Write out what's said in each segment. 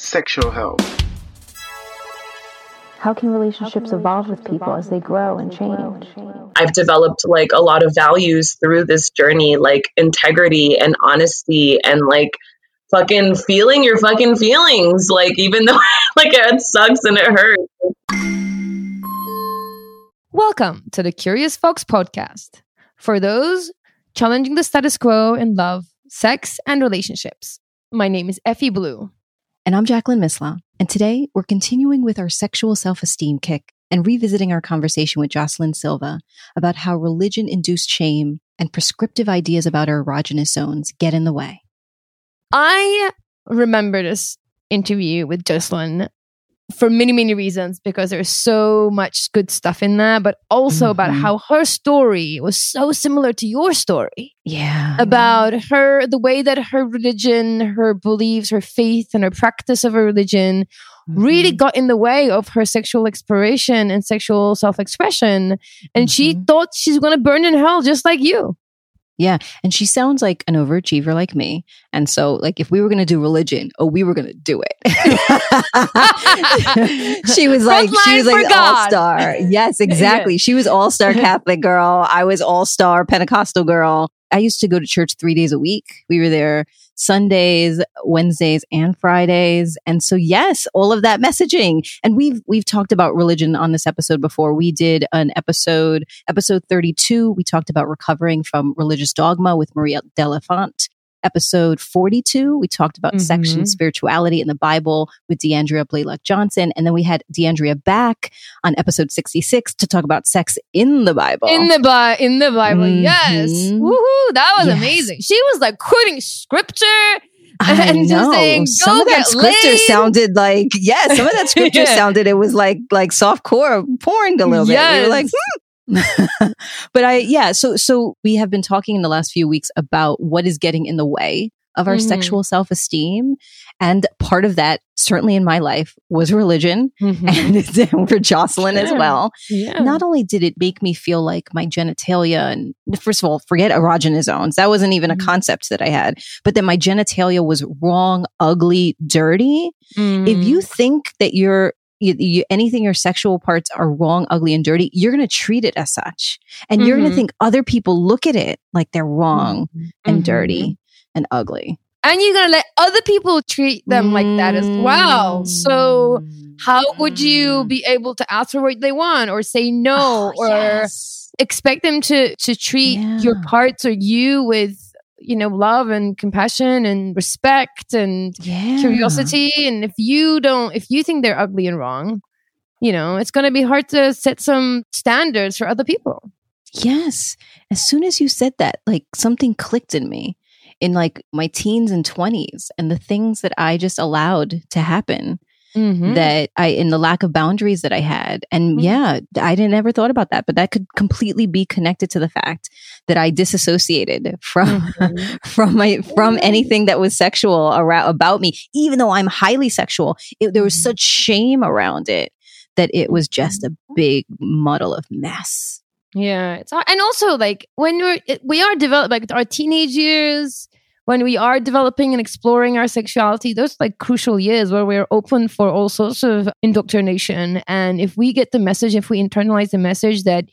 sexual health. How can relationships evolve with people as they grow and change? I've developed like a lot of values through this journey, like integrity and honesty and like fucking feeling your fucking feelings. Like even though like it sucks and it hurts. Welcome to the Curious Fox podcast for those challenging the status quo in love, sex, and relationships. My name is Effie Blue. And I'm Jacqueline Misla. And today we're continuing with our sexual self esteem kick and revisiting our conversation with Jocelyn Silva about how religion induced shame and prescriptive ideas about our erogenous zones get in the way. I remember this interview with Jocelyn for many, many reasons because there's so much good stuff in there, but also about Mhm. how her story was so similar to your story. Yeah. about her the way that her religion her beliefs her faith and her practice of her religion really Mhm. got in the way of her sexual exploration and sexual self-expression and she Mhm. thought she's going to burn in hell just like you And she sounds like an overachiever like me. And so, like, if we were going to do religion, oh, we were going to do it. she was like, she was like all star. Yes, exactly. She was all star Catholic girl. I was all star Pentecostal girl. I used to go to church three days a week. We were there Sundays, Wednesdays, and Fridays. And so, yes, all of that messaging. And we've, we've talked about religion on this episode before. We did an episode, episode 32. We talked about recovering from religious dogma with Maria Delafont. Episode 42, we talked about sex and Mhm. spirituality in the Bible with DeAndrea Blaylock Johnson. And then we had DeAndrea back on episode 66 to talk about sex in the Bible. in the Bi- in the bible yes Mhm. woohoo that was Yes. amazing she was like quoting scripture I and just know. saying, some of that scripture laid." sounded like yeah. Some of that scripture Yeah. sounded it was like like soft core porn a little bit. We were like, hmm. but I yeah. So so we have been talking in the last few weeks about what is getting in the way of our Mhm. sexual self esteem, and part of that certainly in my life was religion, and for Jocelyn as well. Yeah. Not only did it make me feel like my genitalia and first of all forget erogenous zones that wasn't even a Mhm. concept that i had. But that my genitalia was wrong ugly dirty. If you think that you're you, you, anything your sexual parts are wrong ugly and dirty you're going to treat it as such and you're going to think other people look at it like they're wrong and Mhm. dirty and ugly and you're gonna let other people treat them like that as well. So how would you be able to ask for what they want or say no Mm. Oh, or yes. expect them to to treat your parts or you with you know love and compassion and respect and yeah. curiosity. And if you don't if you think they're ugly and wrong you know it's going to be hard to set some standards for other people. Yes. As soon as you said that, like something clicked in me in like my teens and 20s and the things that I just allowed to happen mm-hmm. that I, in the lack of boundaries that I had. And Mhm. yeah, I didn't ever thought about that, but that could completely be connected to the fact that I disassociated from, Mm-hmm. from my, from anything that was sexual around, about me, even though I'm highly sexual. It, there was Mhm. such shame around it that it was just a big muddle of mess. Yeah, it's hard. and also like when we're we are develop like our teenage years when we are developing and exploring our sexuality. Those like crucial years where we're open for all sorts of indoctrination, and if we get the message, if we internalize the message that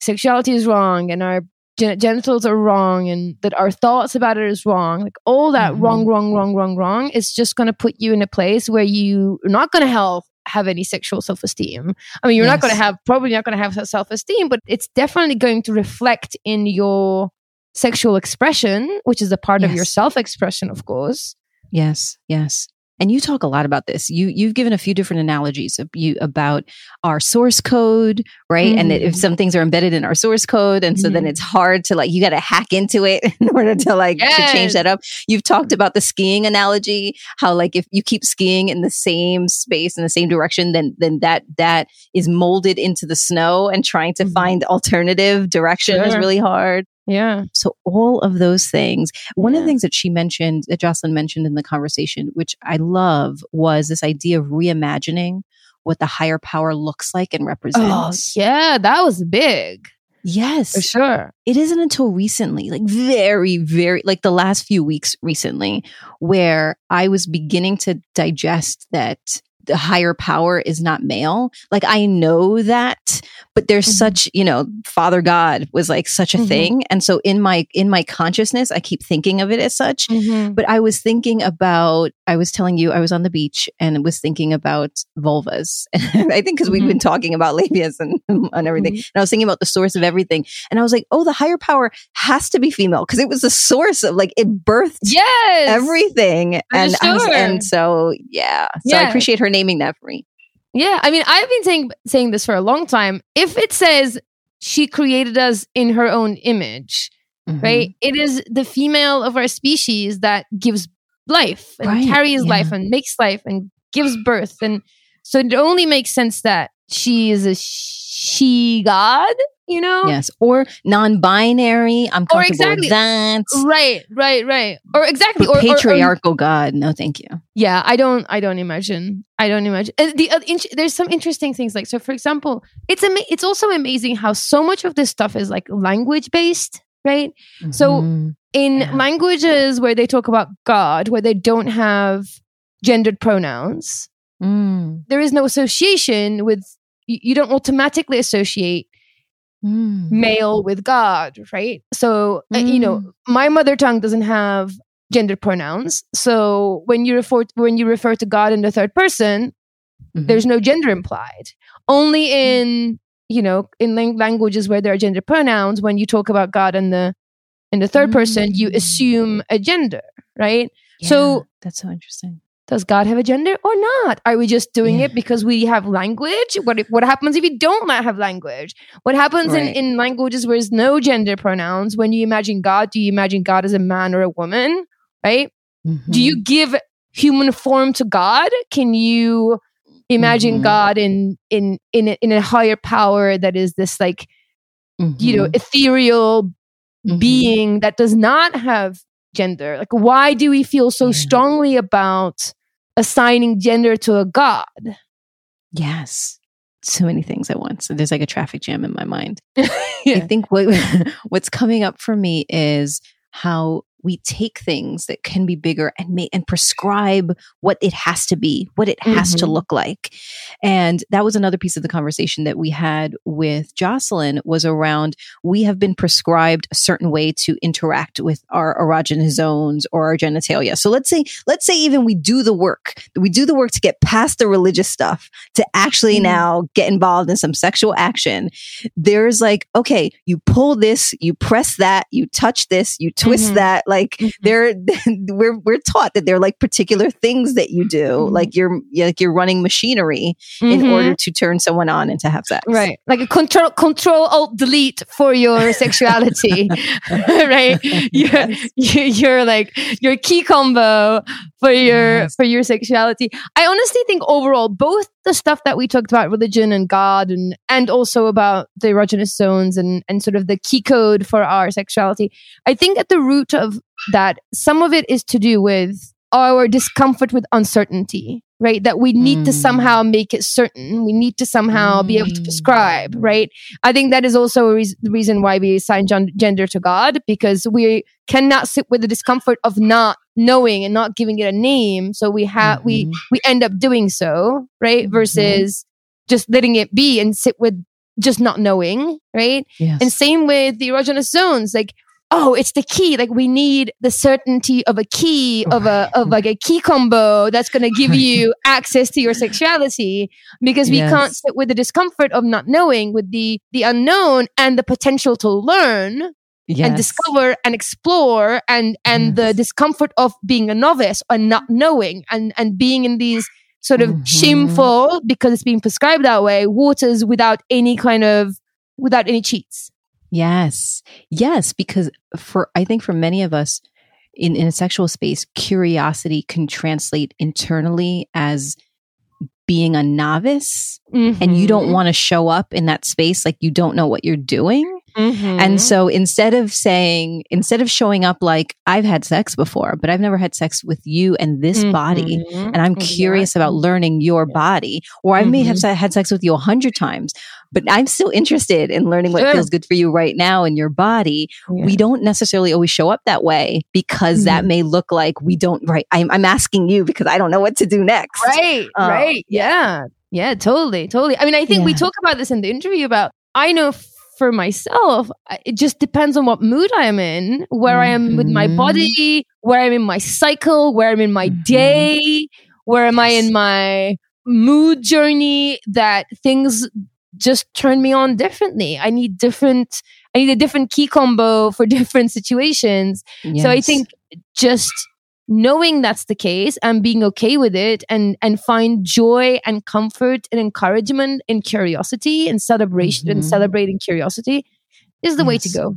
sexuality is wrong and our gen- genitals are wrong and that our thoughts about it is wrong, like all that Mhm. wrong, wrong, wrong, wrong, wrong, is just going to put you in a place where you're not going to have have any sexual self esteem. I mean, you're not going to have probably not going to have self esteem, but it's definitely going to reflect in your sexual expression, which is a part of your self expression, of course. Yes, yes. and you talk a lot about this. You you've given a few different analogies of you about our source code, right? Mm-hmm. And if some things are embedded in our source code, and so mm-hmm. then it's hard to like you got to hack into it in order to like yes. to change that up. You've talked about the skiing analogy, how like if you keep skiing in the same space in the same direction, then then that that is molded into the snow, and trying to mm-hmm. find alternative direction sure. is really hard. Yeah. So all of those things. One yeah. of the things that she mentioned, that Jocelyn mentioned in the conversation, which I love, was this idea of reimagining what the higher power looks like and oh, represents. Oh, yeah, that was big. Yes. For sure. It isn't until recently, like very, very, like the last few weeks recently, where I was beginning to digest that the higher power is not male. Like I know that, but there's mm-hmm. such, you know, Father God was like such a mm-hmm. thing. And so in my in my consciousness, I keep thinking of it as such. Mm-hmm. But I was thinking about I was telling you I was on the beach and was thinking about vulvas. I think because we've been mm-hmm. talking about labias and, and everything. Mm-hmm. And I was thinking about the source of everything. And I was like, oh, the higher power has to be female because it was the source of like it birthed yes! everything. and sure. was, and so yeah. So yeah. I appreciate her naming that for me. Yeah, I mean, I've been saying saying this for a long time. If it says she created us in her own image, mm-hmm. right? It is the female of our species that gives life and right, carries yeah. life and makes life and gives birth. And so it only makes sense that she is a she god you know? Yes. Or non-binary. I'm comfortable exactly, with that. Right, right, right. Or exactly. Or, patriarchal or, or, God. No, thank you. Yeah, I don't. I don't imagine. I don't imagine. The uh, in, there's some interesting things like so. For example, it's ama- It's also amazing how so much of this stuff is like language based, right? Mm-hmm. So in yeah. languages where they talk about God, where they don't have gendered pronouns, mm. there is no association with. You don't automatically associate mm. male with God, right? So, mm. uh, you know, mm. my mother tongue doesn't have gender pronouns. So when you refer when you refer to God in the third person, mm-hmm. there's no gender implied. Only in you know in lang- languages where there are gender pronouns, when you talk about God in the in the third mm. person, you mm. assume a gender, right? Yeah, so that's so interesting does God have a gender or not? Are we just doing yeah. it because we have language? What if, what happens if you don't have language? What happens right. in, in languages where there's no gender pronouns? When you imagine God, do you imagine God as a man or a woman? Right? Mm-hmm. Do you mm-hmm. give human form to God? Can you imagine mm-hmm. God in in in a, in a higher power that is this like mm-hmm. you know mm-hmm. ethereal mm-hmm. being that does not have gender? Like why do we feel so yeah. strongly about assigning gender to a god. Yes. So many things at once. There's like a traffic jam in my mind. yeah. I think what what's coming up for me is how we take things that can be bigger and make and prescribe what it has to be, what it has mm-hmm. to look like. And that was another piece of the conversation that we had with Jocelyn was around we have been prescribed a certain way to interact with our erogenous zones or our genitalia. So let's say, let's say even we do the work, we do the work to get past the religious stuff to actually mm-hmm. now get involved in some sexual action. There's like, okay, you pull this, you press that, you touch this, you twist mm-hmm. that like mm-hmm. they're we're we're taught that they're like particular things that you do, mm-hmm. like you're like you're running machinery mm-hmm. in order to turn someone on and to have sex. Right, like a control control alt delete for your sexuality, right? You're, yes. you're like your key combo for your yes. for your sexuality. I honestly think overall both the stuff that we talked about religion and God and and also about the erogenous zones and and sort of the key code for our sexuality. I think at the root of that some of it is to do with our discomfort with uncertainty right that we need mm. to somehow make it certain we need to somehow mm. be able to prescribe right i think that is also a re- the reason why we assign gender to god because we cannot sit with the discomfort of not knowing and not giving it a name so we have mm-hmm. we we end up doing so right mm-hmm. versus just letting it be and sit with just not knowing right yes. and same with the erogenous zones like oh, it's the key. Like we need the certainty of a key of a of like a key combo that's going to give you access to your sexuality because we yes. can't sit with the discomfort of not knowing, with the the unknown and the potential to learn. and discover and explore and and the discomfort of being a novice and not knowing and and being in these sort of Mhm. shameful because it's being prescribed that way waters without any kind of without any cheats Yes. Yes. Because for, I think for many of us in, in a sexual space, curiosity can translate internally as being a novice and you don't want to show up in that space like you don't know what you're doing. Mm-hmm. And so instead of saying, instead of showing up like I've had sex before, but I've never had sex with you and this body, Mhm. and I'm curious about learning your body, or I may have Mhm. had sex with you a hundred times, but I'm still interested in learning what Sure. feels good for you right now in your body. Yeah. We don't necessarily always show up that way because that mm-hmm. may look like we don't, right? I'm, I'm asking you because I don't know what to do next. right Oh, right yeah yeah totally totally i mean i think we Yeah. talk about this in the interview about i know f- for myself it just depends on what mood i am in where i am with my body mm-hmm. where i'm in my cycle where i'm in my Mhm. day where am i in my mood journey that things just turn me on differently i need different i need a different key combo for different situations so I think just knowing that's the case and being okay with it and and find joy and comfort and encouragement in curiosity and celebration and Mhm. celebrating curiosity is the way to go.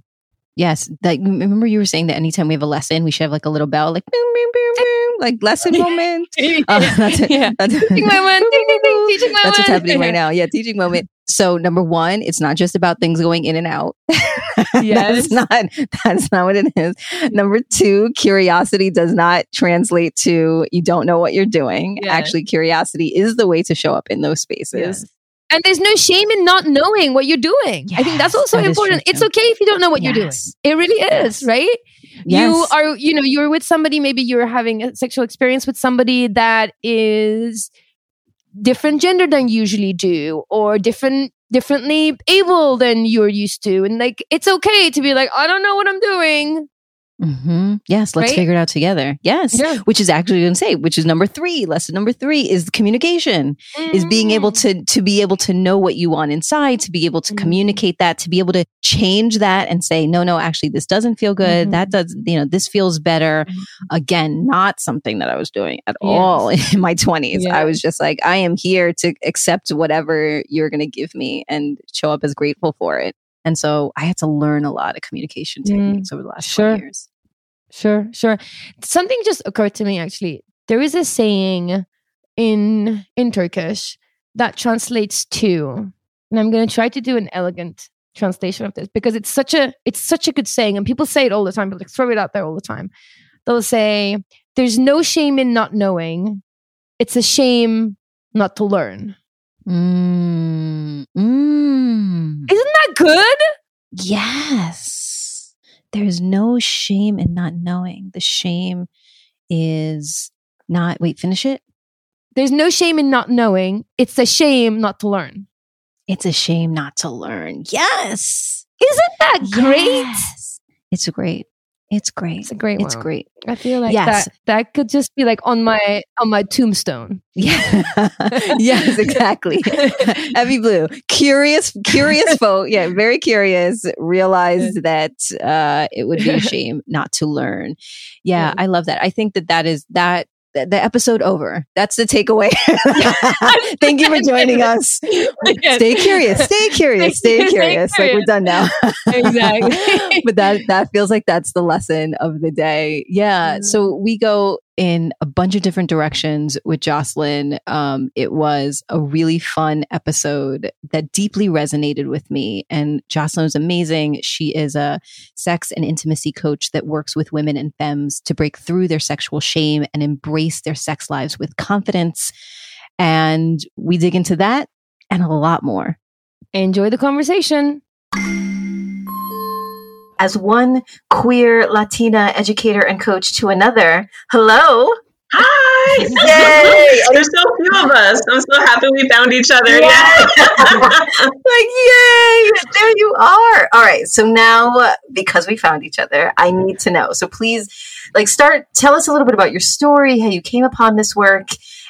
Yes, like m- remember you were saying that anytime we have a lesson, we should have like a little bell, like boom, boom, boom, boom, like lesson moment. Uh, that's it. Yeah. That's, Teaching moment, ding, ding, ding, teaching that's what's happening right now. Yeah, teaching moment. So number one, it's not just about things going in and out. Yes. that's not that's not what it is. Number two, curiosity does not translate to you don't know what you're doing. Yes. Actually, curiosity is the way to show up in those spaces. Yes. And there's no shame in not knowing what you're doing. I think that's also that important. true, It's okay if you don't know what you're doing. It really is, Yes. right? You are, you know, you're with somebody, maybe you're having a sexual experience with somebody that is different gender than usually do, or different, differently able than you're used to. And like, it's okay to be like, I don't know what I'm doing. Hmm Yes, let's Right? figure it out together. Yes, Yeah. which is actually going to say, which is number three. Lesson number three is communication. Is being able Mm-hmm. to to be able to know what you want inside, to be able to Mhm. communicate that, to be able to change that and say, no, no, actually, this doesn't feel good. Mhm. That does, you know, this feels better. Mm-hmm. Again, not something that I was doing at Yes. all in my twenties. I was just like, I am here to accept whatever you're going to give me and show up as grateful for it. And so I had to learn a lot of communication Mm. techniques over the last Sure. 20 years. Sure, sure. Something just occurred to me actually. There is a saying in in Turkish that translates to, and I'm going to try to do an elegant translation of this because it's such a it's such a good saying, and people say it all the time. People like throw it out there all the time. They'll say, "There's no shame in not knowing. It's a shame not to learn." Mm, mm. Isn't that good? Yes. There's no shame in not knowing. The shame is not, wait, finish it. There's no shame in not knowing. It's a shame not to learn. It's a shame not to learn. Yes. Isn't that great? Yes. It's great. It's great. It's a great It's one. great. I feel like Yes. that that could just be like on my on my tombstone. Yeah. yes, exactly. Effie blue. Curious, curious folk. Yeah, very curious. Realized that uh, it would be a shame not to learn. Yeah, Yeah. I love that. I think that that is that. The the episode over. That's the takeaway. Thank you for joining us. Stay curious. Stay curious. Stay curious. Like we're done now. Exactly. but that that feels like that's the lesson of the day. Yeah. Mhm. So we go in a bunch of different directions with Jocelyn. Um, it was a really fun episode that deeply resonated with me. And Jocelyn was amazing. She is a sex and intimacy coach that works with women and femmes to break through their sexual shame and embrace their sex lives with confidence. And we dig into that and a lot more. Enjoy the conversation. As one queer Latina educator and coach to another. Hello. Hi! Yay! Oh, there's so few of us. I'm so happy we found each other. Yeah. Yeah. like, yay! There you are. All right. So now, because we found each other, I need to know. So please, like, start, tell us a little bit about your story, how you came upon this work,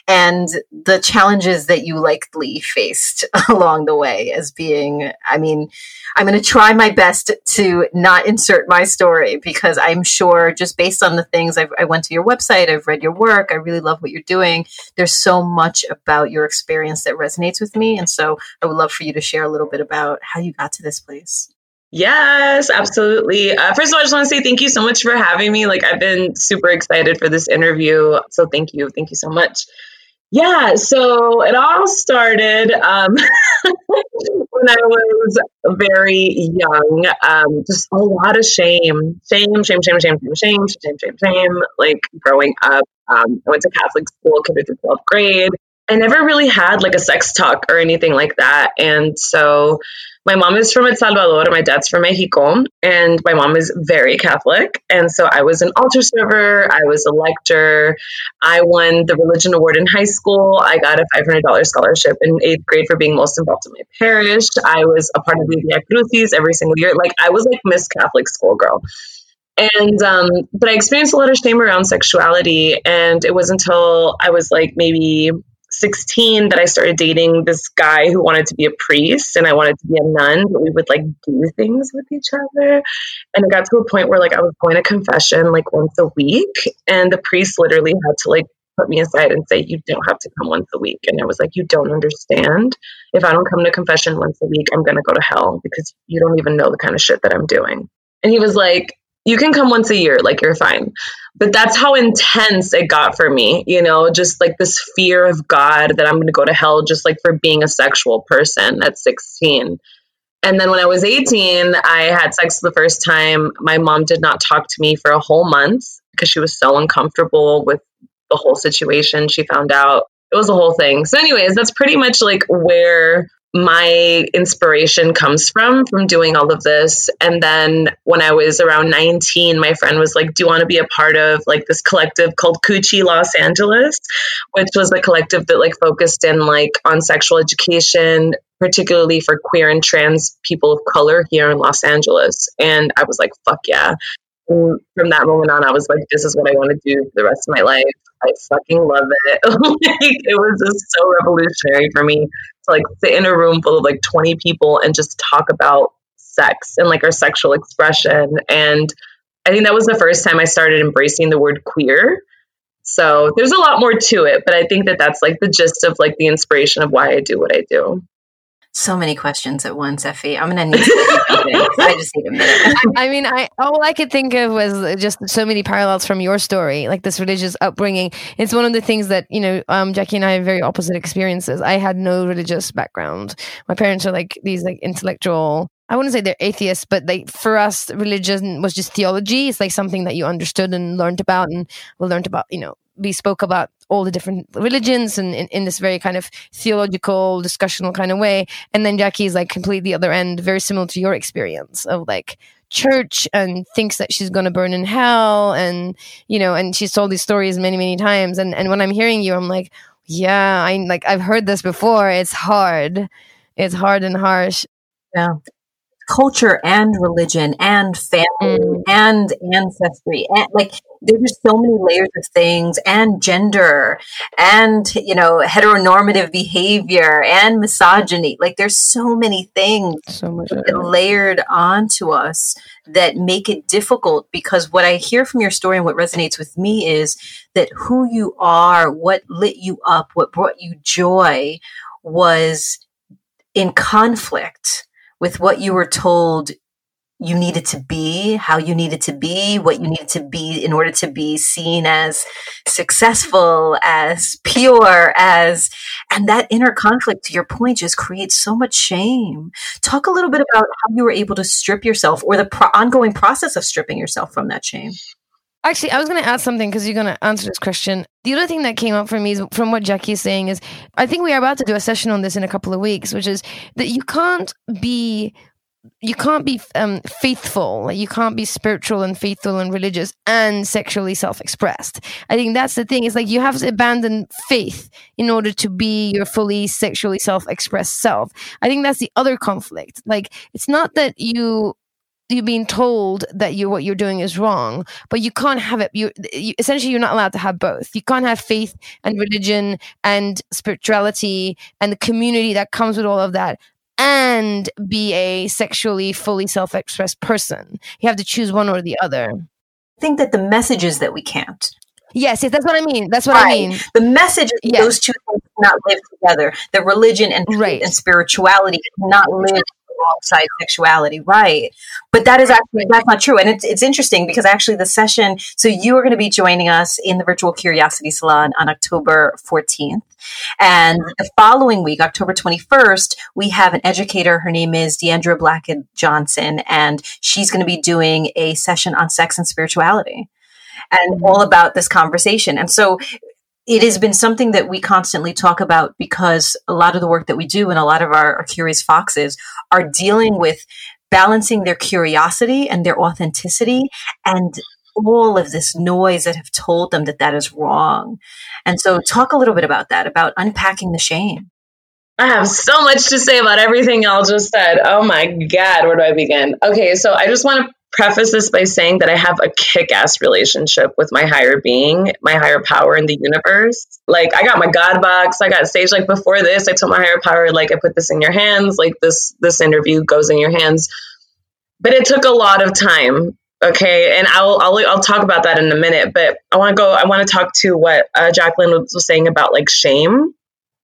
and the challenges that you likely faced along the way as being, I mean, I'm going to try my best to not insert my story because I'm sure just based on the things I've, I went to your website, I've read your work, I really love what you're doing. There's so much about your experience that resonates with me. And so I would love for you to share a little bit about how you got to this place. Yes, absolutely. Uh, first of all, I just want to say thank you so much for having me. Like, I've been super excited for this interview. So, thank you. Thank you so much. Yeah, so it all started um, when I was very young. Um, just a lot of shame, shame, shame, shame, shame, shame, shame, shame, shame, shame. Like growing up, um, I went to Catholic school, kinder through 12th grade. I never really had like a sex talk or anything like that. And so my mom is from El Salvador, my dad's from Mexico, and my mom is very Catholic. And so I was an altar server, I was a lector, I won the religion award in high school, I got a $500 scholarship in eighth grade for being most involved in my parish. I was a part of the Via Crucis every single year. Like I was like Miss Catholic schoolgirl. And um, but I experienced a lot of shame around sexuality, and it was until I was like maybe 16 that I started dating this guy who wanted to be a priest and I wanted to be a nun, but we would like do things with each other. And it got to a point where like I was going to confession like once a week and the priest literally had to like put me aside and say, You don't have to come once a week. And I was like, You don't understand. If I don't come to confession once a week, I'm going to go to hell because you don't even know the kind of shit that I'm doing. And he was like, you can come once a year, like you're fine. But that's how intense it got for me, you know, just like this fear of God that I'm going to go to hell just like for being a sexual person at 16. And then when I was 18, I had sex the first time. My mom did not talk to me for a whole month because she was so uncomfortable with the whole situation. She found out it was a whole thing. So, anyways, that's pretty much like where my inspiration comes from from doing all of this. And then when i was around 19 my friend was like do you want to be a part of like this collective called coochie los angeles? Which was a collective that like focused in like on sexual education particularly for queer and trans people of color here in los angeles. And i was like fuck yeah and from that moment on i was like this is what i want to do for the rest of my life I fucking love it. like, it was just so revolutionary for me to like sit in a room full of like 20 people and just talk about sex and like our sexual expression. And I think that was the first time I started embracing the word queer. So there's a lot more to it, but I think that that's like the gist of like the inspiration of why I do what I do. So many questions at once, Effie. I'm gonna need to I just need a minute. I mean, I all I could think of was just so many parallels from your story, like this religious upbringing. It's one of the things that you know, um, Jackie and I have very opposite experiences. I had no religious background. My parents are like these like intellectual I wouldn't say they're atheists, but like for us, religion was just theology. It's like something that you understood and learned about, and we learned about, you know, we spoke about all the different religions and in, in, this very kind of theological discussional kind of way. And then jackie is like completely the other end very similar to your experience of like church and thinks that she's going to burn in hell and you know and she's told these stories many many times. And and when i'm hearing you i'm like yeah i like i've heard this before. It's hard. It's hard and harsh. Yeah culture and religion and family mm. and ancestry and like there's just so many layers of things and gender and you know heteronormative behavior and misogyny like there's so many things so much layered onto us that make it difficult because what i hear from your story and what resonates with me is that who you are what lit you up what brought you joy was in conflict with what you were told you needed to be, how you needed to be, what you needed to be in order to be seen as successful, as pure, as, and that inner conflict, to your point, just creates so much shame. Talk a little bit about how you were able to strip yourself or the pro- ongoing process of stripping yourself from that shame. Actually, I was going to add something because you're going to answer this question. The other thing that came up for me is from what Jackie is saying is I think we are about to do a session on this in a couple of weeks, which is that you can't be you can't be um, faithful you can't be spiritual and faithful and religious and sexually self-expressed. I think that's the thing it's like you have to abandon faith in order to be your fully sexually self-expressed self. I think that's the other conflict. Like it's not that you you're being told that you what you're doing is wrong, but you can't have it. You, you essentially you're not allowed to have both. You can't have faith and religion and spirituality and the community that comes with all of that and be a sexually fully self-expressed person. You have to choose one or the other. I think that the message is that we can't. Yes, yes, that's what I mean. That's what right. I mean. The message is yes. those two things cannot live together. That religion and right. and spirituality cannot live alongside sexuality, right? But that is actually that's not true, and it's it's interesting because actually the session. So you are going to be joining us in the virtual Curiosity Salon on October fourteenth, and the following week, October twenty first, we have an educator. Her name is Deandra Blaylock Johnson, and she's going to be doing a session on sex and spirituality and mm-hmm. all about this conversation. And so it has been something that we constantly talk about because a lot of the work that we do and a lot of our, our curious foxes are dealing with balancing their curiosity and their authenticity and all of this noise that have told them that that is wrong. And so talk a little bit about that, about unpacking the shame. I have so much to say about everything y'all just said. Oh my God, where do I begin? Okay, so I just want to preface this by saying that I have a kick ass relationship with my higher being, my higher power in the universe. Like, I got my God box. I got stage like before this. I told my higher power, like, I put this in your hands. Like, this, this interview goes in your hands. But it took a lot of time. Okay. And I'll, I'll, I'll talk about that in a minute. But I want to go, I want to talk to what uh, Jacqueline was saying about like shame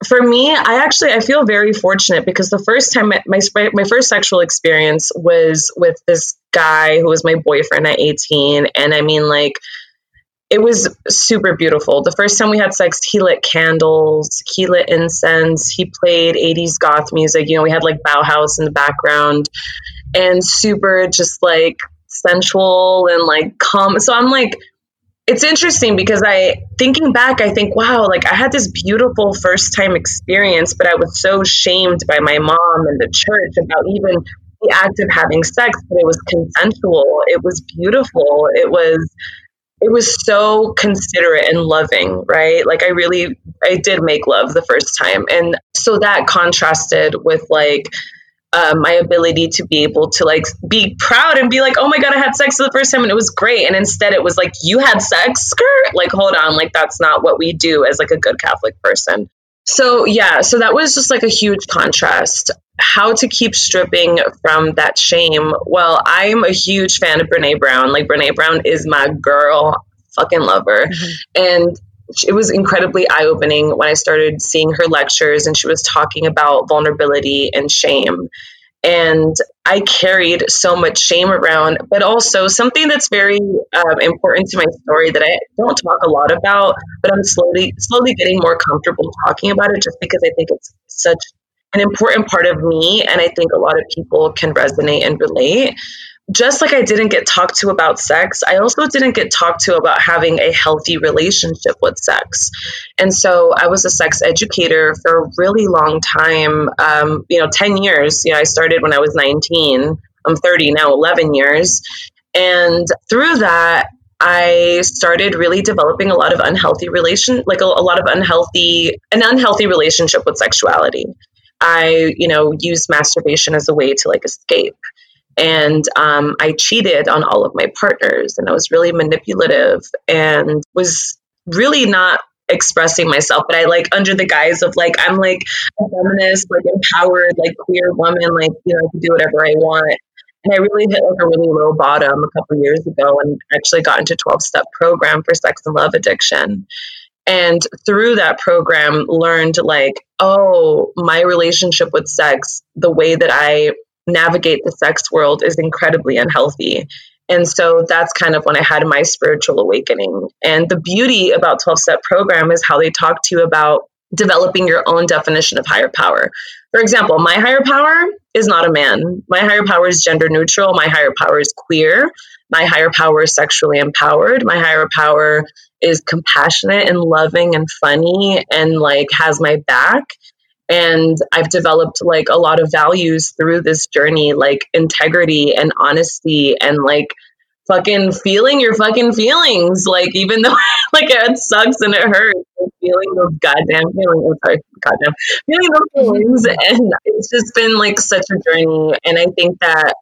for me, I actually I feel very fortunate because the first time my my first sexual experience was with this guy who was my boyfriend at 18 and I mean like it was super beautiful. The first time we had sex, he lit candles, he lit incense, he played 80s goth music. You know, we had like Bauhaus in the background and super just like sensual and like calm. So I'm like it's interesting because I thinking back, I think, wow, like I had this beautiful first time experience, but I was so shamed by my mom and the church about even the act of having sex, but it was consensual. It was beautiful. It was it was so considerate and loving, right? Like I really I did make love the first time. And so that contrasted with like um, my ability to be able to like be proud and be like, oh my god, I had sex for the first time and it was great. And instead, it was like you had sex, skirt. Like, hold on, like that's not what we do as like a good Catholic person. So yeah, so that was just like a huge contrast. How to keep stripping from that shame? Well, I'm a huge fan of Brene Brown. Like Brene Brown is my girl, fucking love her, mm-hmm. and it was incredibly eye opening when I started seeing her lectures and she was talking about vulnerability and shame. And I carried so much shame around, but also something that's very um, important to my story that I don't talk a lot about, but I'm slowly, slowly getting more comfortable talking about it just because I think it's such an important part of me. And I think a lot of people can resonate and relate just like I didn't get talked to about sex, I also didn't get talked to about having a healthy relationship with sex. And so I was a sex educator for a really long time, um, you know, 10 years. You know, I started when I was 19. I'm 30 now, 11 years. And through that, I started really developing a lot of unhealthy relation, like a, a lot of unhealthy, an unhealthy relationship with sexuality. I, you know, used masturbation as a way to like escape and um, I cheated on all of my partners, and I was really manipulative and was really not expressing myself. But I like under the guise of like I'm like a feminist, like empowered, like queer woman, like you know I can do whatever I want. And I really hit like a really low bottom a couple years ago, and actually got into 12 step program for sex and love addiction. And through that program, learned like, oh, my relationship with sex, the way that I navigate the sex world is incredibly unhealthy. And so that's kind of when I had my spiritual awakening. And the beauty about 12 step program is how they talk to you about developing your own definition of higher power. For example, my higher power is not a man. My higher power is gender neutral. My higher power is queer. My higher power is sexually empowered. My higher power is compassionate and loving and funny and like has my back and i've developed like a lot of values through this journey like integrity and honesty and like fucking feeling your fucking feelings. Like even though like it sucks and it hurts like, feeling those goddamn feelings I'm sorry goddamn feeling those mm-hmm. feelings. And it's just been like such a journey. And i think that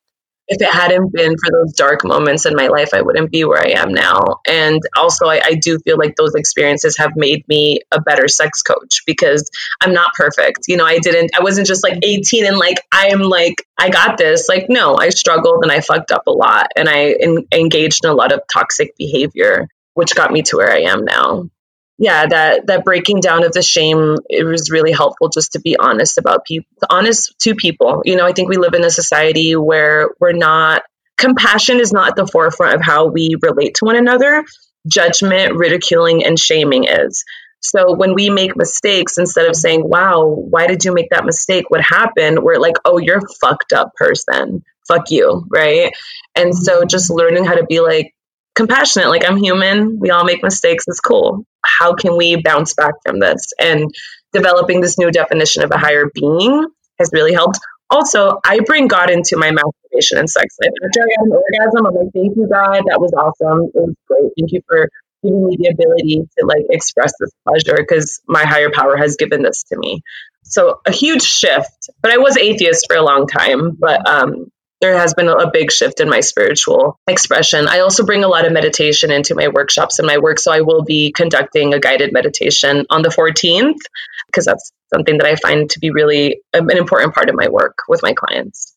if it hadn't been for those dark moments in my life, I wouldn't be where I am now. And also, I, I, do feel like those experiences have made me a better sex coach because I'm not perfect. You know, I didn't, I wasn't just like 18 and like, I am like, I got this. Like, no, I struggled and I fucked up a lot and I engaged in a lot of toxic behavior, which got me to where I am now yeah that that breaking down of the shame it was really helpful just to be honest about people honest to people. You know i think we live in a society where we're not compassion is not the forefront of how we relate to one another. Judgment ridiculing and shaming is. So when we make mistakes instead of saying wow why did you make that mistake? What happened? we're like oh you're a fucked up person. Fuck you right? And so just learning how to be like compassionate like i'm human we all make mistakes it's cool how can we bounce back from this? And developing this new definition of a higher being has really helped. Also, I bring God into my masturbation and sex life. After I had an orgasm, I'm like, thank you, God. That was awesome. It was great. Thank you for giving me the ability to like express this pleasure because my higher power has given this to me. So a huge shift. But I was atheist for a long time. But um, there has been a big shift in my spiritual expression. I also bring a lot of meditation into my workshops and my work. So I will be conducting a guided meditation on the 14th because that's something that I find to be really an important part of my work with my clients.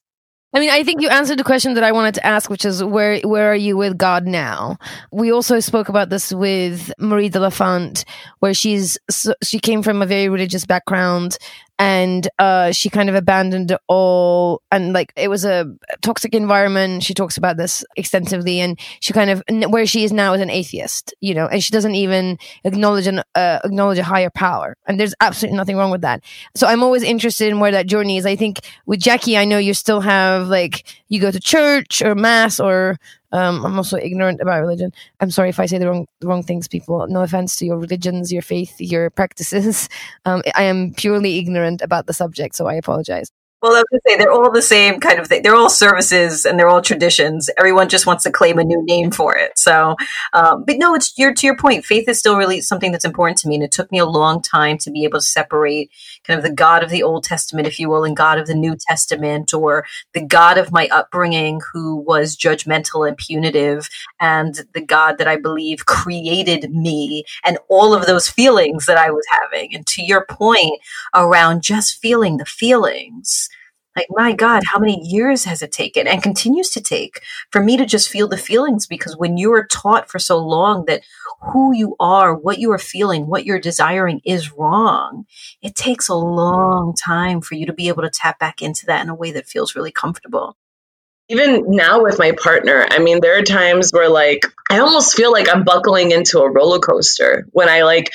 I mean, I think you answered the question that I wanted to ask, which is where where are you with God now? We also spoke about this with Marie de la Font, where she's she came from a very religious background and uh, she kind of abandoned all and like it was a toxic environment. She talks about this extensively and she kind of where she is now is an atheist you know and she doesn't even acknowledge an uh, acknowledge a higher power and there's absolutely nothing wrong with that. So i'm always interested in where that journey is. I think with jackie i know you still have like you go to church or mass or um, I'm also ignorant about religion. I'm sorry if I say the wrong the wrong things, people. No offense to your religions, your faith, your practices. Um, I am purely ignorant about the subject, so I apologize. Well, I was going to say they're all the same kind of thing. They're all services and they're all traditions. Everyone just wants to claim a new name for it. So, um, but no, it's your to your point. Faith is still really something that's important to me, and it took me a long time to be able to separate kind of the God of the Old Testament, if you will, and God of the New Testament, or the God of my upbringing who was judgmental and punitive, and the God that I believe created me and all of those feelings that I was having. And to your point around just feeling the feelings like, my God, how many years has it taken and continues to take for me to just feel the feelings? Because when you are taught for so long that who you are, what you are feeling, what you're desiring is wrong, it takes a long time for you to be able to tap back into that in a way that feels really comfortable even now with my partner, I mean, there are times where like I almost feel like I'm buckling into a roller coaster when I like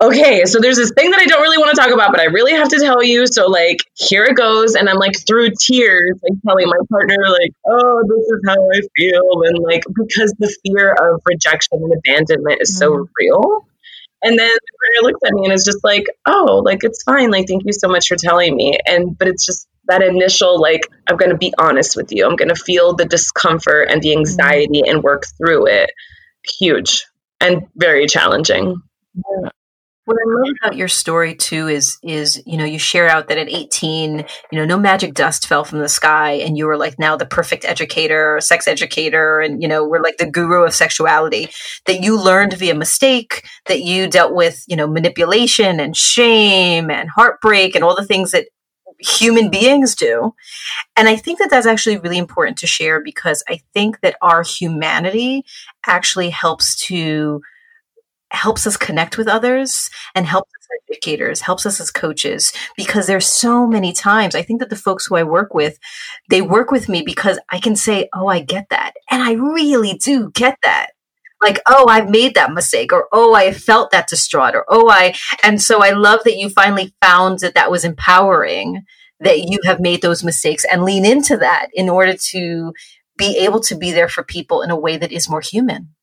okay, so there's this thing that I don't really want to talk about, but I really have to tell you. So like, here it goes, and I'm like through tears, like telling my partner, like, oh, this is how I feel, and like because the fear of rejection and abandonment is so mm. real. And then the partner looks at me and is just like, oh, like it's fine. Like, thank you so much for telling me. And but it's just that initial like, I'm going to be honest with you. I'm going to feel the discomfort and the mm. anxiety and work through it. Huge and very challenging. Yeah. What I love about your story too is is you know you share out that at 18 you know no magic dust fell from the sky and you were like now the perfect educator sex educator and you know we're like the guru of sexuality that you learned via mistake that you dealt with you know manipulation and shame and heartbreak and all the things that human beings do. And I think that that's actually really important to share because I think that our humanity actually helps to helps us connect with others and helps us educators, helps us as coaches, because there's so many times I think that the folks who I work with, they work with me because I can say, Oh, I get that. And I really do get that. Like, oh, I've made that mistake, or oh, I felt that distraught, or oh, I, and so I love that you finally found that that was empowering, that you have made those mistakes and lean into that in order to be able to be there for people in a way that is more human.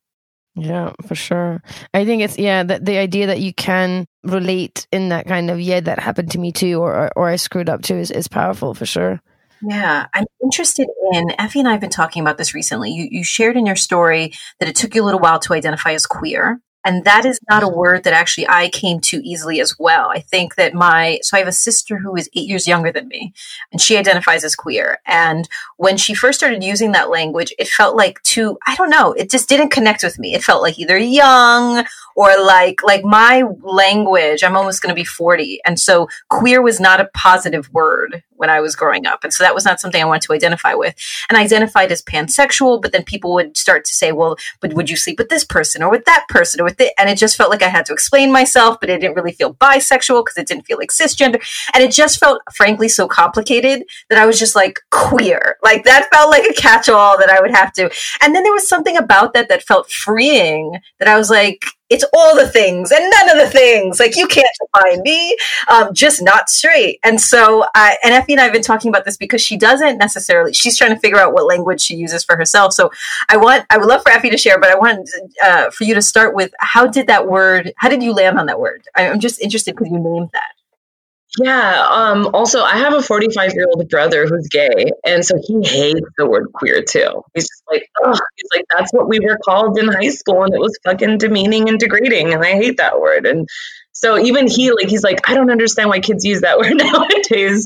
Yeah, for sure. I think it's yeah that the idea that you can relate in that kind of yeah that happened to me too or or I screwed up too is, is powerful for sure. Yeah, I'm interested in Effie and I have been talking about this recently. You you shared in your story that it took you a little while to identify as queer. And that is not a word that actually I came to easily as well. I think that my, so I have a sister who is eight years younger than me, and she identifies as queer. And when she first started using that language, it felt like too, I don't know, it just didn't connect with me. It felt like either young or like, like my language, I'm almost going to be 40. And so queer was not a positive word when I was growing up. And so that was not something I wanted to identify with. And I identified as pansexual, but then people would start to say, well, but would you sleep with this person or with that person or with the, and it just felt like I had to explain myself, but it didn't really feel bisexual because it didn't feel like cisgender. And it just felt, frankly, so complicated that I was just like queer. Like that felt like a catch all that I would have to. And then there was something about that that felt freeing that I was like, it's all the things and none of the things. Like you can't define me, um, just not straight. And so, I, and Effie and I have been talking about this because she doesn't necessarily. She's trying to figure out what language she uses for herself. So, I want, I would love for Effie to share, but I want uh, for you to start with how did that word? How did you land on that word? I'm just interested because you named that. Yeah. Um, also, I have a 45 year old brother who's gay, and so he hates the word queer too. He's just like, oh, he's like, that's what we were called in high school, and it was fucking demeaning and degrading, and I hate that word. And so even he, like, he's like, I don't understand why kids use that word nowadays.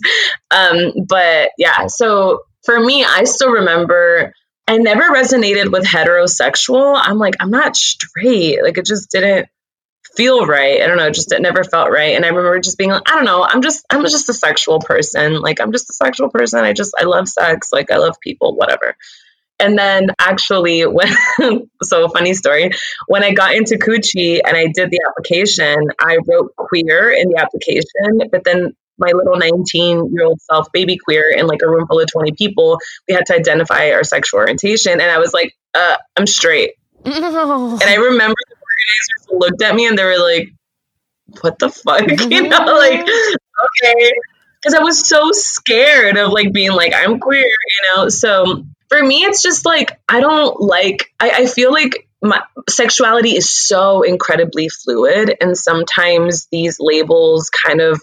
Um, but yeah, so for me, I still remember. I never resonated with heterosexual. I'm like, I'm not straight. Like, it just didn't feel right. I don't know, just it never felt right. And I remember just being like, I don't know, I'm just I'm just a sexual person. Like I'm just a sexual person. I just I love sex. Like I love people, whatever. And then actually when so funny story, when I got into Coochie and I did the application, I wrote queer in the application, but then my little 19 year old self, baby queer, in like a room full of 20 people, we had to identify our sexual orientation. And I was like, uh, I'm straight. And I remember organizers looked at me and they were like, what the fuck? you know, like, okay. Because I was so scared of like being like, I'm queer, you know? So for me, it's just like, I don't like, I, I feel like my sexuality is so incredibly fluid. And sometimes these labels kind of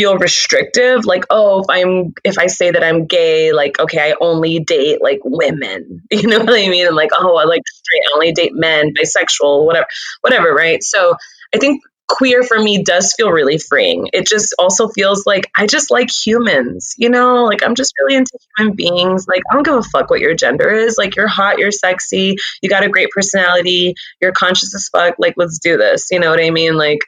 feel restrictive like oh if i'm if i say that i'm gay like okay i only date like women. You know what i mean? And like oh i like straight i only date men bisexual whatever whatever right? So i think queer for me does feel really freeing. It just also feels like i just like humans you know? Like i'm just really into human beings. Like i don't give a fuck what your gender is. Like you're hot you're sexy you got a great personality you're conscious as fuck like let's do this you know what i mean? Like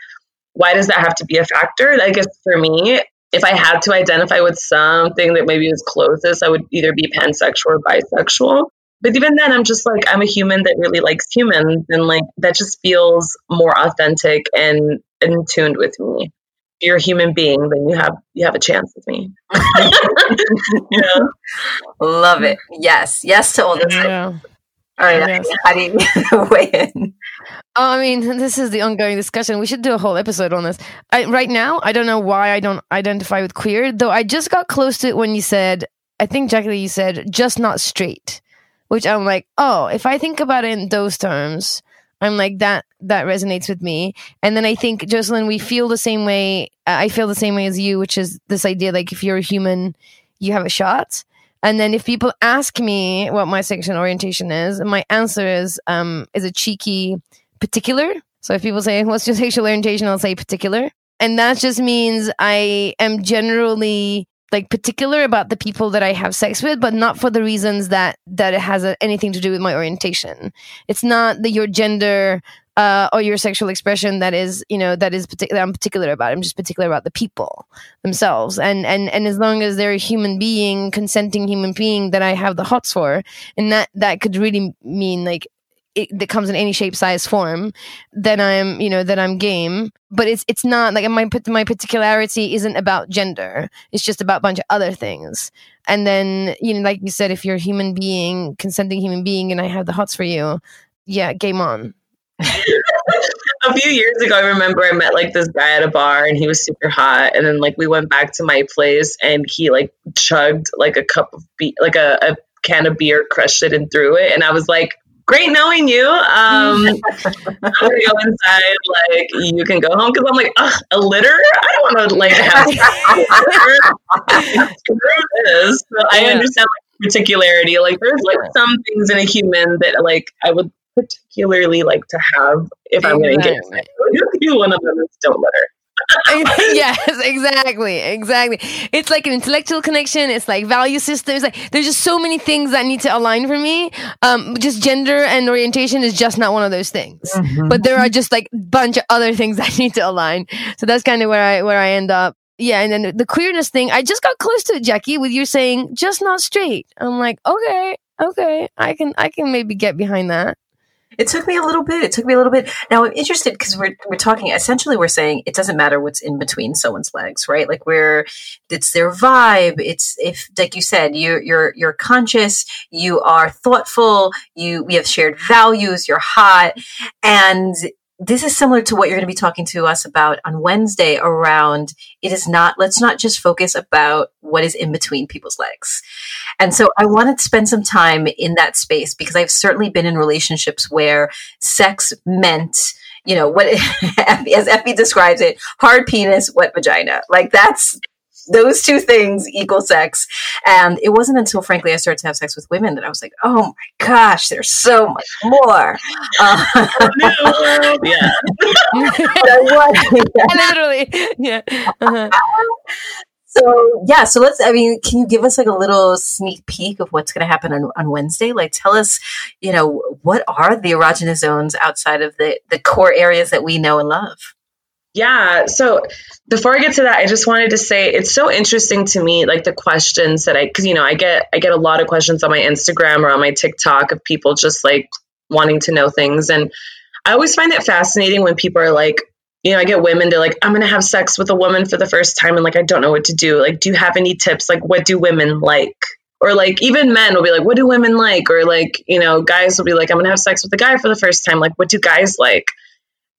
why does that have to be a factor? I guess for me, if I had to identify with something that maybe was closest, I would either be pansexual or bisexual. But even then, I'm just like, I'm a human that really likes humans. And like, that just feels more authentic and in tuned with me. If you're a human being, then you have you have a chance with me. yeah. Love it. Yes. Yes to all this. Yeah. All right. Yes. How do you weigh in? Oh, I mean, this is the ongoing discussion. We should do a whole episode on this. I, right now, I don't know why I don't identify with queer, though I just got close to it when you said, I think, Jackie, you said, just not straight, which I'm like, oh, if I think about it in those terms, I'm like, that, that resonates with me. And then I think, Jocelyn, we feel the same way. I feel the same way as you, which is this idea like, if you're a human, you have a shot. And then if people ask me what my sexual orientation is, my answer is um is a cheeky particular. So if people say, What's your sexual orientation? I'll say particular. And that just means I am generally like particular about the people that I have sex with, but not for the reasons that that it has a, anything to do with my orientation. It's not that your gender uh, or your sexual expression that is you know that is I'm particular about. I'm just particular about the people themselves, and and and as long as they're a human being, consenting human being that I have the hots for, and that that could really mean like it, that comes in any shape, size, form, then I'm, you know, that I'm game. But it's it's not like my my particularity isn't about gender. It's just about a bunch of other things. And then, you know, like you said, if you're a human being, consenting human being, and I have the hots for you, yeah, game on. a few years ago, I remember I met like this guy at a bar and he was super hot. And then like we went back to my place and he like chugged like a cup of beer, like a, a can of beer, crushed it and threw it. And I was like, great knowing you. Um, I'm gonna go inside. Like you can go home because I'm like Ugh, a litter. I don't want to like have this. So I understand like particularity. Like there's like some things in a human that like I would particularly like to have if I'm going to engage with you. One of them is don't litter. yes, exactly, exactly. It's like an intellectual connection. It's like value systems. Like there's just so many things that need to align for me. Um, just gender and orientation is just not one of those things. Mhm. But there are just like bunch of other things that need to align. So that's kind of where I where I end up. Yeah, and then the queerness thing, I just got close to it, Jackie, with you saying just not straight. I'm like, okay, okay, I can I can maybe get behind that. It took me a little bit. It took me a little bit. Now I'm interested because we're we're talking essentially we're saying it doesn't matter what's in between someone's legs, right? Like we're it's their vibe. It's if like you said, you're you're you're conscious, you are thoughtful, you we have shared values, you're hot. And this is similar to what you're going to be talking to us about on Wednesday around it is not let's not just focus about what is in between people's legs. And so I wanted to spend some time in that space because I've certainly been in relationships where sex meant, you know, what as Effie describes it, hard penis, wet vagina. Like that's those two things equal sex. And it wasn't until, frankly, I started to have sex with women that I was like, oh my gosh, there's so much more. Uh, yeah. but I was- Literally, yeah. Uh-huh. So yeah, so let's. I mean, can you give us like a little sneak peek of what's going to happen on, on Wednesday? Like, tell us, you know, what are the erogenous zones outside of the the core areas that we know and love? Yeah. So before I get to that, I just wanted to say it's so interesting to me, like the questions that I, because you know, I get I get a lot of questions on my Instagram or on my TikTok of people just like wanting to know things, and I always find it fascinating when people are like, you know, I get women, they're like, I'm gonna have sex with a woman for the first time, and like I don't know what to do. Like, do you have any tips? Like, what do women like? Or like even men will be like, what do women like? Or like, you know, guys will be like, I'm gonna have sex with a guy for the first time. Like, what do guys like?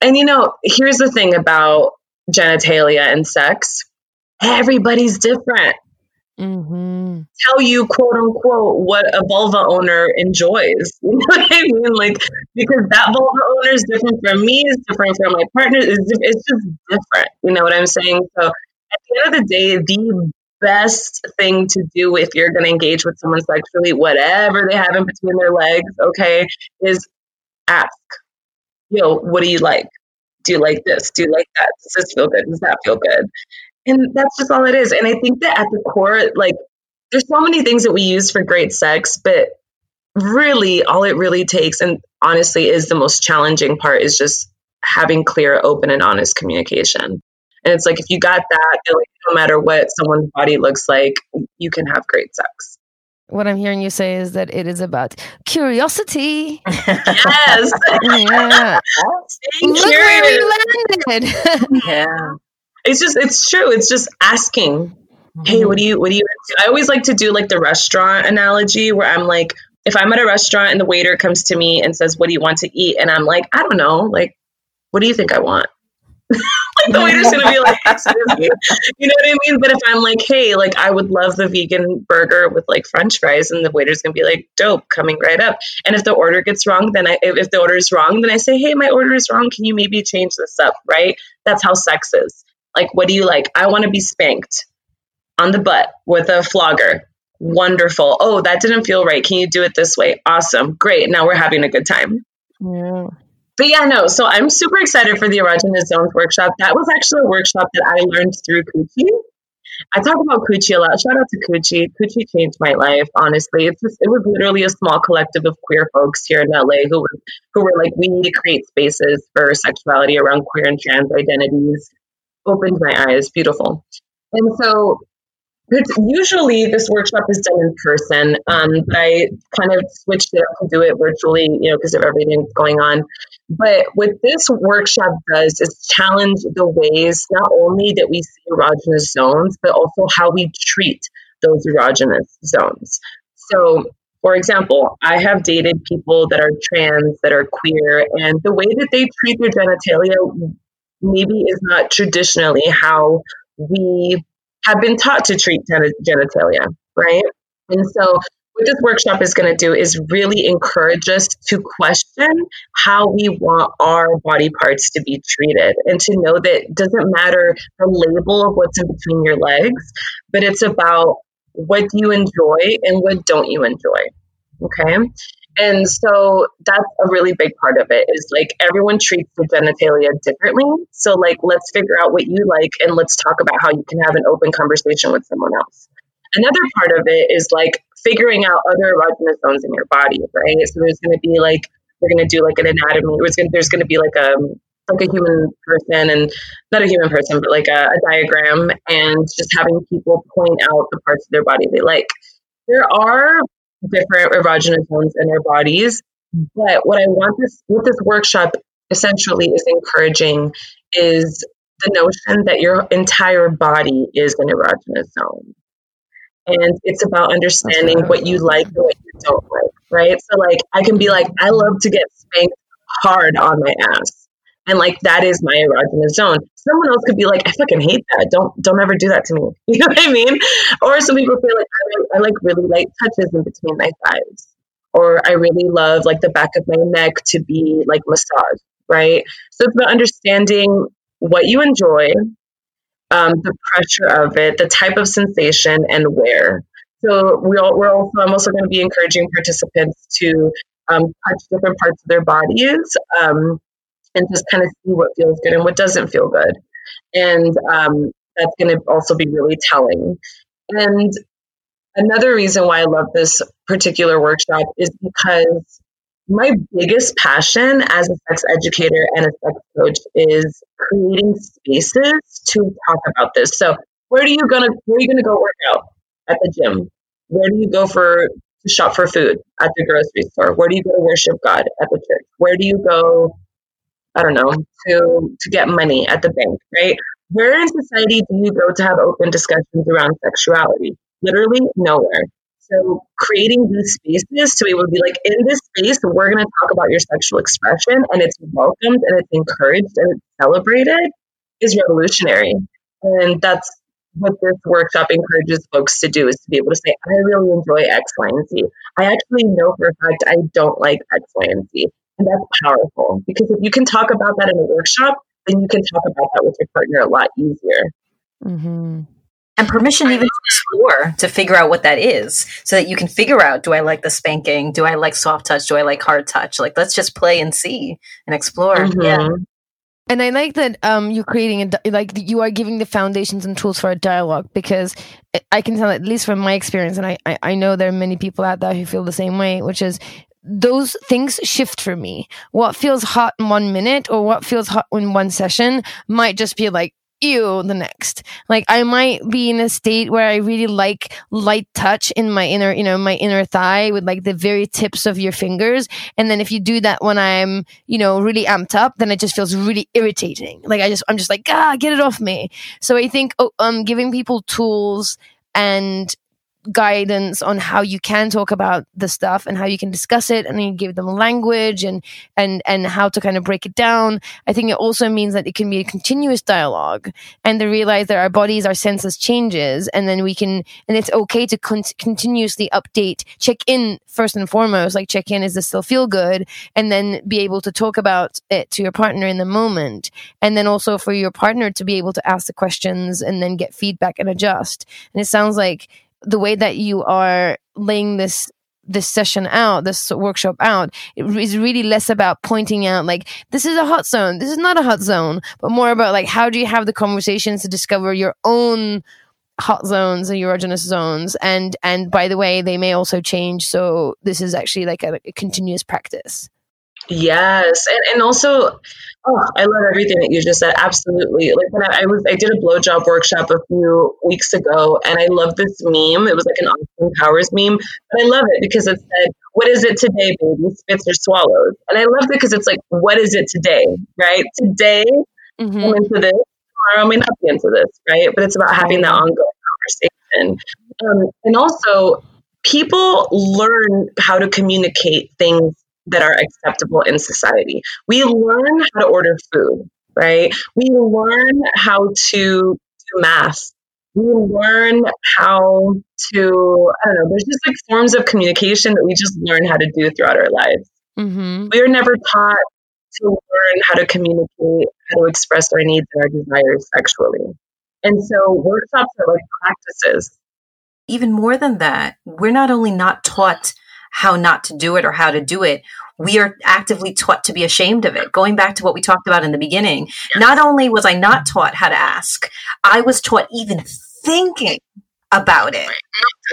And you know, here's the thing about genitalia and sex everybody's different. Mm-hmm. Tell you, quote unquote, what a vulva owner enjoys. You know what I mean? Like, because that vulva owner is different from me, is different from my partner, it's, it's just different. You know what I'm saying? So, at the end of the day, the best thing to do if you're going to engage with someone sexually, whatever they have in between their legs, okay, is ask, yo, what do you like? Do you like this? Do you like that? Does this feel good? Does that feel good? And that's just all it is. And I think that at the core, like, there's so many things that we use for great sex, but really all it really takes, and honestly is the most challenging part, is just having clear, open, and honest communication. And it's like if you got that, like, no matter what someone's body looks like, you can have great sex. What I'm hearing you say is that it is about curiosity. Yes. yeah. Look where curious. we landed. Yeah. It's just it's true. It's just asking. Hey, mm-hmm. what do you what do you I always like to do like the restaurant analogy where I'm like, if I'm at a restaurant and the waiter comes to me and says, What do you want to eat? And I'm like, I don't know, like, what do you think I want? like the waiter's gonna be like. You know what I mean? But if I'm like, hey, like I would love the vegan burger with like French fries, and the waiter's gonna be like, dope, coming right up. And if the order gets wrong, then I if if the order is wrong, then I say, hey, my order is wrong. Can you maybe change this up? Right? That's how sex is. Like, what do you like? I want to be spanked on the butt with a flogger. Wonderful. Oh, that didn't feel right. Can you do it this way? Awesome. Great. Now we're having a good time. Yeah. But yeah, no. So I'm super excited for the erogenous zones workshop. That was actually a workshop that I learned through Coochie. I talk about Coochie a lot. Shout out to Coochie. Coochie changed my life. Honestly, it's just it was literally a small collective of queer folks here in LA who were who were like, we need to create spaces for sexuality around queer and trans identities. Opened my eyes. Beautiful. And so usually this workshop is done in person, um, but I kind of switched it up to do it virtually, you know, because of everything going on. But what this workshop does is challenge the ways not only that we see erogenous zones, but also how we treat those erogenous zones. So, for example, I have dated people that are trans, that are queer, and the way that they treat their genitalia maybe is not traditionally how we have been taught to treat gen- genitalia, right? And so, what this workshop is going to do is really encourage us to question how we want our body parts to be treated and to know that it doesn't matter the label of what's in between your legs, but it's about what you enjoy and what don't you enjoy. Okay. And so that's a really big part of it is like everyone treats the genitalia differently. So like let's figure out what you like and let's talk about how you can have an open conversation with someone else. Another part of it is like figuring out other erogenous zones in your body, right? So there's going to be like we're going to do like an anatomy. There's going there's going to be like a like a human person and not a human person, but like a, a diagram and just having people point out the parts of their body they like. There are different erogenous zones in our bodies, but what I want this what this workshop essentially is encouraging is the notion that your entire body is an erogenous zone. And it's about understanding what you like and what you don't like, right? So like I can be like, I love to get spanked hard on my ass and like that is my erogenous zone. Someone else could be like, I fucking hate that. Don't don't ever do that to me. You know what I mean? Or some people feel like I, I like really light touches in between my thighs, or I really love like the back of my neck to be like massaged, right? So it's about understanding what you enjoy, um, the pressure of it, the type of sensation, and where. So we all, we're also I'm also going to be encouraging participants to um, touch different parts of their bodies. Um, and just kind of see what feels good and what doesn't feel good. And um, that's going to also be really telling. And another reason why I love this particular workshop is because my biggest passion as a sex educator and a sex coach is creating spaces to talk about this. So where are you gonna where are you gonna go work out? At the gym. Where do you go for to shop for food? At the grocery store. Where do you go to worship God? At the church. Where do you go I don't know, to to get money at the bank, right? Where in society do you go to have open discussions around sexuality? Literally nowhere. So creating these spaces to be able to be like, in this space, we're going to talk about your sexual expression and it's welcomed and it's encouraged and it's celebrated is revolutionary. And that's what this workshop encourages folks to do is to be able to say, I really enjoy X, Y, and Z. I actually know for a fact I don't like X, Y, and Z. And that's powerful because if you can talk about that in a workshop, then you can talk about that with your partner a lot easier. Mm-hmm. And permission even to explore to figure out what that is so that you can figure out do I like the spanking? Do I like soft touch? Do I like hard touch? Like, let's just play and see and explore. Mm-hmm. Yeah. And I like that um, you're creating a like you are giving the foundations and tools for a dialogue because I can tell at least from my experience, and I, I, I know there are many people out there who feel the same way, which is those things shift for me. What feels hot in one minute or what feels hot in one session might just be like, ew, the next. Like I might be in a state where I really like light touch in my inner, you know, my inner thigh with like the very tips of your fingers. And then if you do that when I'm, you know, really amped up, then it just feels really irritating. Like I just, I'm just like, ah, get it off me. So I think, oh, um, giving people tools and guidance on how you can talk about the stuff and how you can discuss it and you give them language and and and how to kind of break it down. I think it also means that it can be a continuous dialogue and to realize that our bodies our senses changes and then we can and it's okay to con- continuously update check in first and foremost like check in is this still feel good? And then be able to talk about it to your partner in the moment. And then also for your partner to be able to ask the questions and then get feedback and adjust. And it sounds like the way that you are laying this this session out, this workshop out, is really less about pointing out like this is a hot zone, this is not a hot zone, but more about like how do you have the conversations to discover your own hot zones and erogenous zones, and and by the way, they may also change. So this is actually like a, a continuous practice. Yes, and and also, oh, I love everything that you just said. Absolutely, like when I, I was, I did a blowjob workshop a few weeks ago, and I love this meme. It was like an Austin Powers meme, but I love it because it said, "What is it today, baby? Spits or swallows?" And I love it because it's like, "What is it today?" Right? Today, mm-hmm. I'm into this. Tomorrow, I may not be into this. Right? But it's about having that ongoing conversation, um, and also people learn how to communicate things that are acceptable in society. We learn how to order food, right? We learn how to do math. We learn how to, I don't know, there's just like forms of communication that we just learn how to do throughout our lives. Mm-hmm. We are never taught to learn how to communicate, how to express our needs and our desires sexually. And so workshops are like practices. Even more than that, we're not only not taught how not to do it or how to do it, we are actively taught to be ashamed of it. Going back to what we talked about in the beginning, not only was I not taught how to ask, I was taught even thinking about it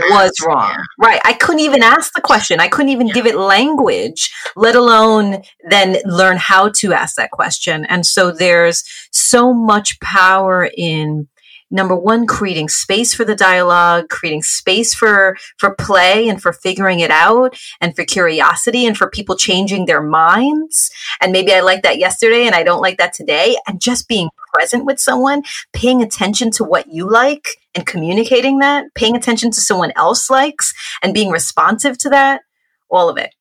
was wrong. Right. I couldn't even ask the question. I couldn't even give it language, let alone then learn how to ask that question. And so there's so much power in number one creating space for the dialogue creating space for for play and for figuring it out and for curiosity and for people changing their minds. And maybe i liked that yesterday and i don't like that today. And just being present with someone paying attention to what you like and communicating that paying attention to someone else likes and being responsive to that all of it.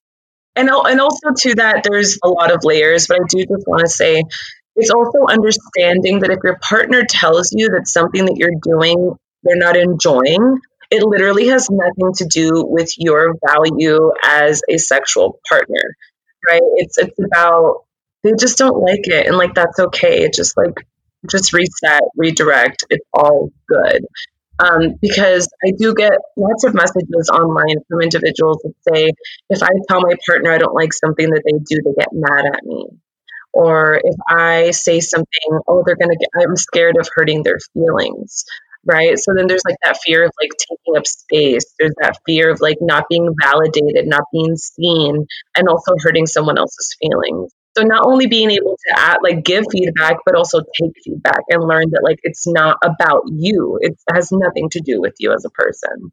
And, and also to that there's a lot of layers but i do just want to say it's also understanding that if your partner tells you that something that you're doing they're not enjoying, it literally has nothing to do with your value as a sexual partner, right? It's it's about they just don't like it, and like that's okay. It just like just reset, redirect. It's all good. Um, because I do get lots of messages online from individuals that say, if I tell my partner I don't like something that they do, they get mad at me or if I say something, oh, they're going to get, I'm scared of hurting their feelings. Right. So then there's like that fear of like taking up space. There's that fear of like not being validated, not being seen, and also hurting someone else's feelings. So not only being able to add, like give feedback, but also take feedback and learn that like it's not about you. It has nothing to do with you as a person.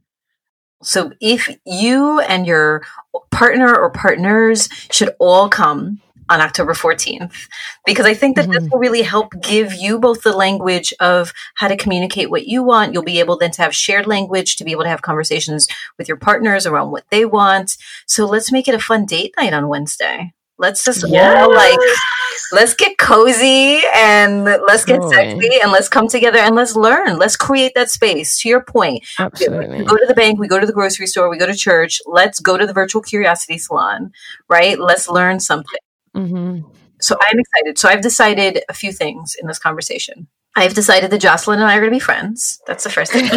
So if you and your partner or partners should all come on October 14th because I think that mm-hmm. this will really help give you both the language of how to communicate what you want. You'll be able then to have shared language to be able to have conversations with your partners around what they want. So let's make it a fun date night on Wednesday. Let's just yes. all like let's get cozy and let's get sexy and let's come together and let's learn. Let's create that space. To your point, Absolutely. we go to the bank, we go to the grocery store, we go to church. Let's go to the virtual curiosity salon, right? Let's learn something. Mm-hmm. So I'm excited. So I've decided a few things in this conversation. I've decided that Jocelyn and I are going to be friends. That's the first thing.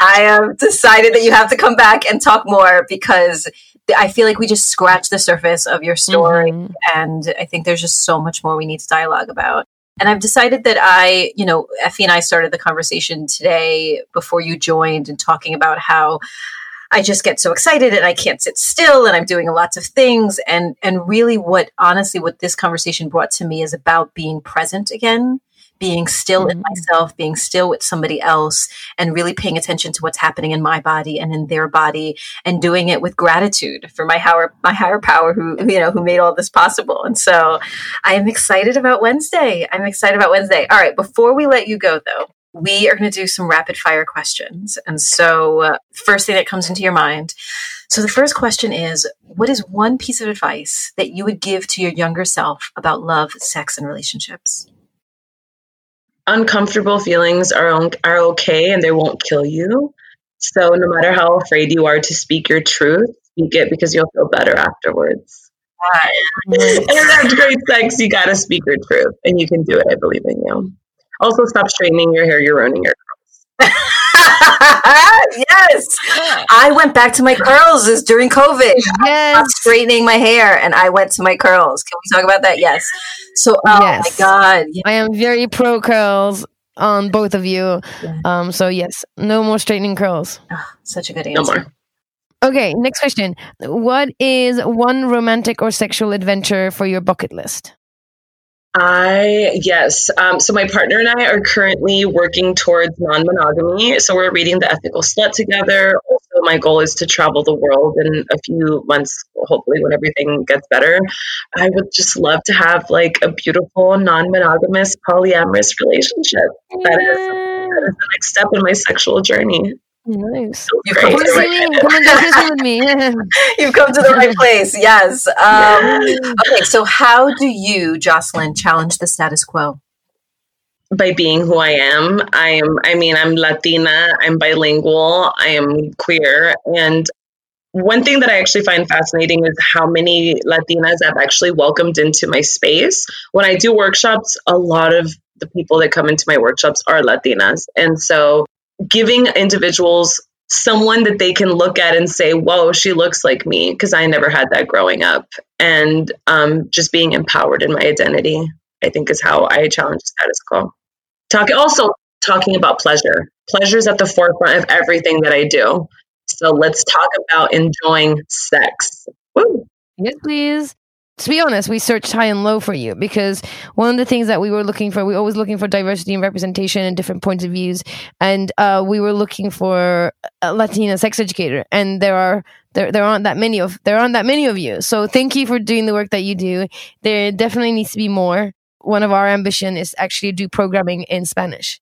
I have decided that you have to come back and talk more because I feel like we just scratched the surface of your story. Mm-hmm. And I think there's just so much more we need to dialogue about. And I've decided that I, you know, Effie and I started the conversation today before you joined and talking about how I just get so excited and I can't sit still and I'm doing lots of things. And, and really what, honestly, what this conversation brought to me is about being present again, being still mm-hmm. in myself, being still with somebody else and really paying attention to what's happening in my body and in their body and doing it with gratitude for my higher, my higher power who, you know, who made all this possible. And so I am excited about Wednesday. I'm excited about Wednesday. All right. Before we let you go though, we are going to do some rapid fire questions. And so, uh, first thing that comes into your mind. So, the first question is What is one piece of advice that you would give to your younger self about love, sex, and relationships? Uncomfortable feelings are, are okay and they won't kill you. So, no matter how afraid you are to speak your truth, speak it because you'll feel better afterwards. and that's great sex, you got to speak your truth and you can do it. I believe in you. Also, stop straightening your hair. You're ruining your curls. yes, I went back to my curls this during COVID. Yes, I straightening my hair, and I went to my curls. Can we talk about that? Yes. So, oh yes. my god, I am very pro curls on both of you. Yeah. Um, so yes, no more straightening curls. Oh, such a good answer. No more. Okay, next question. What is one romantic or sexual adventure for your bucket list? I, yes. Um, so my partner and I are currently working towards non monogamy. So we're reading The Ethical Slut together. Also, my goal is to travel the world in a few months, hopefully, when everything gets better. I would just love to have like a beautiful non monogamous polyamorous relationship. That is, that is the next step in my sexual journey. Nice. You've come, to come and with me. You've come to the right place. Yes. Um, okay. So, how do you, Jocelyn, challenge the status quo? By being who I am. I am. I mean, I'm Latina. I'm bilingual. I am queer, and one thing that I actually find fascinating is how many Latinas I've actually welcomed into my space. When I do workshops, a lot of the people that come into my workshops are Latinas, and so giving individuals someone that they can look at and say, whoa, she looks like me, because I never had that growing up. And um, just being empowered in my identity, I think is how I challenge status quo. Talk also talking about pleasure. Pleasure is at the forefront of everything that I do. So let's talk about enjoying sex. Woo. Yes, please. To be honest, we searched high and low for you because one of the things that we were looking for, we were always looking for diversity and representation and different points of views, and uh, we were looking for a Latina sex educator, and there are there there aren't that many of there aren't that many of you. So thank you for doing the work that you do. There definitely needs to be more. One of our ambition is actually do programming in Spanish.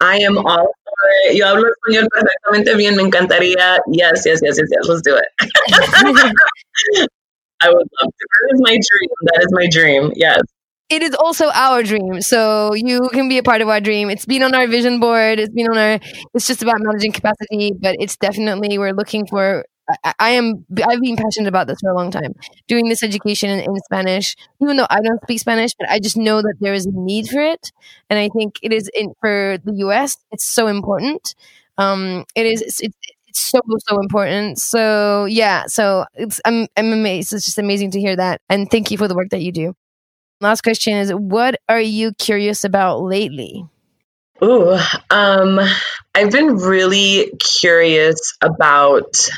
I am all for it. Yo hablo español perfectamente bien. Me encantaría. Yes, yes, yes, yes, yes. Let's do it. I would love to. That is my dream. That is my dream. Yes. It is also our dream. So you can be a part of our dream. It's been on our vision board. It's been on our, it's just about managing capacity, but it's definitely, we're looking for, I, am, I've been passionate about this for a long time, doing this education in, in Spanish, even though I don't speak Spanish, but I just know that there is a need for it. And I think it is in, for the US, it's so important. Um, it is, it's, it's so so important. So yeah, so it's I'm I'm amazed. It's just amazing to hear that, and thank you for the work that you do. Last question is: What are you curious about lately? Ooh, um, I've been really curious about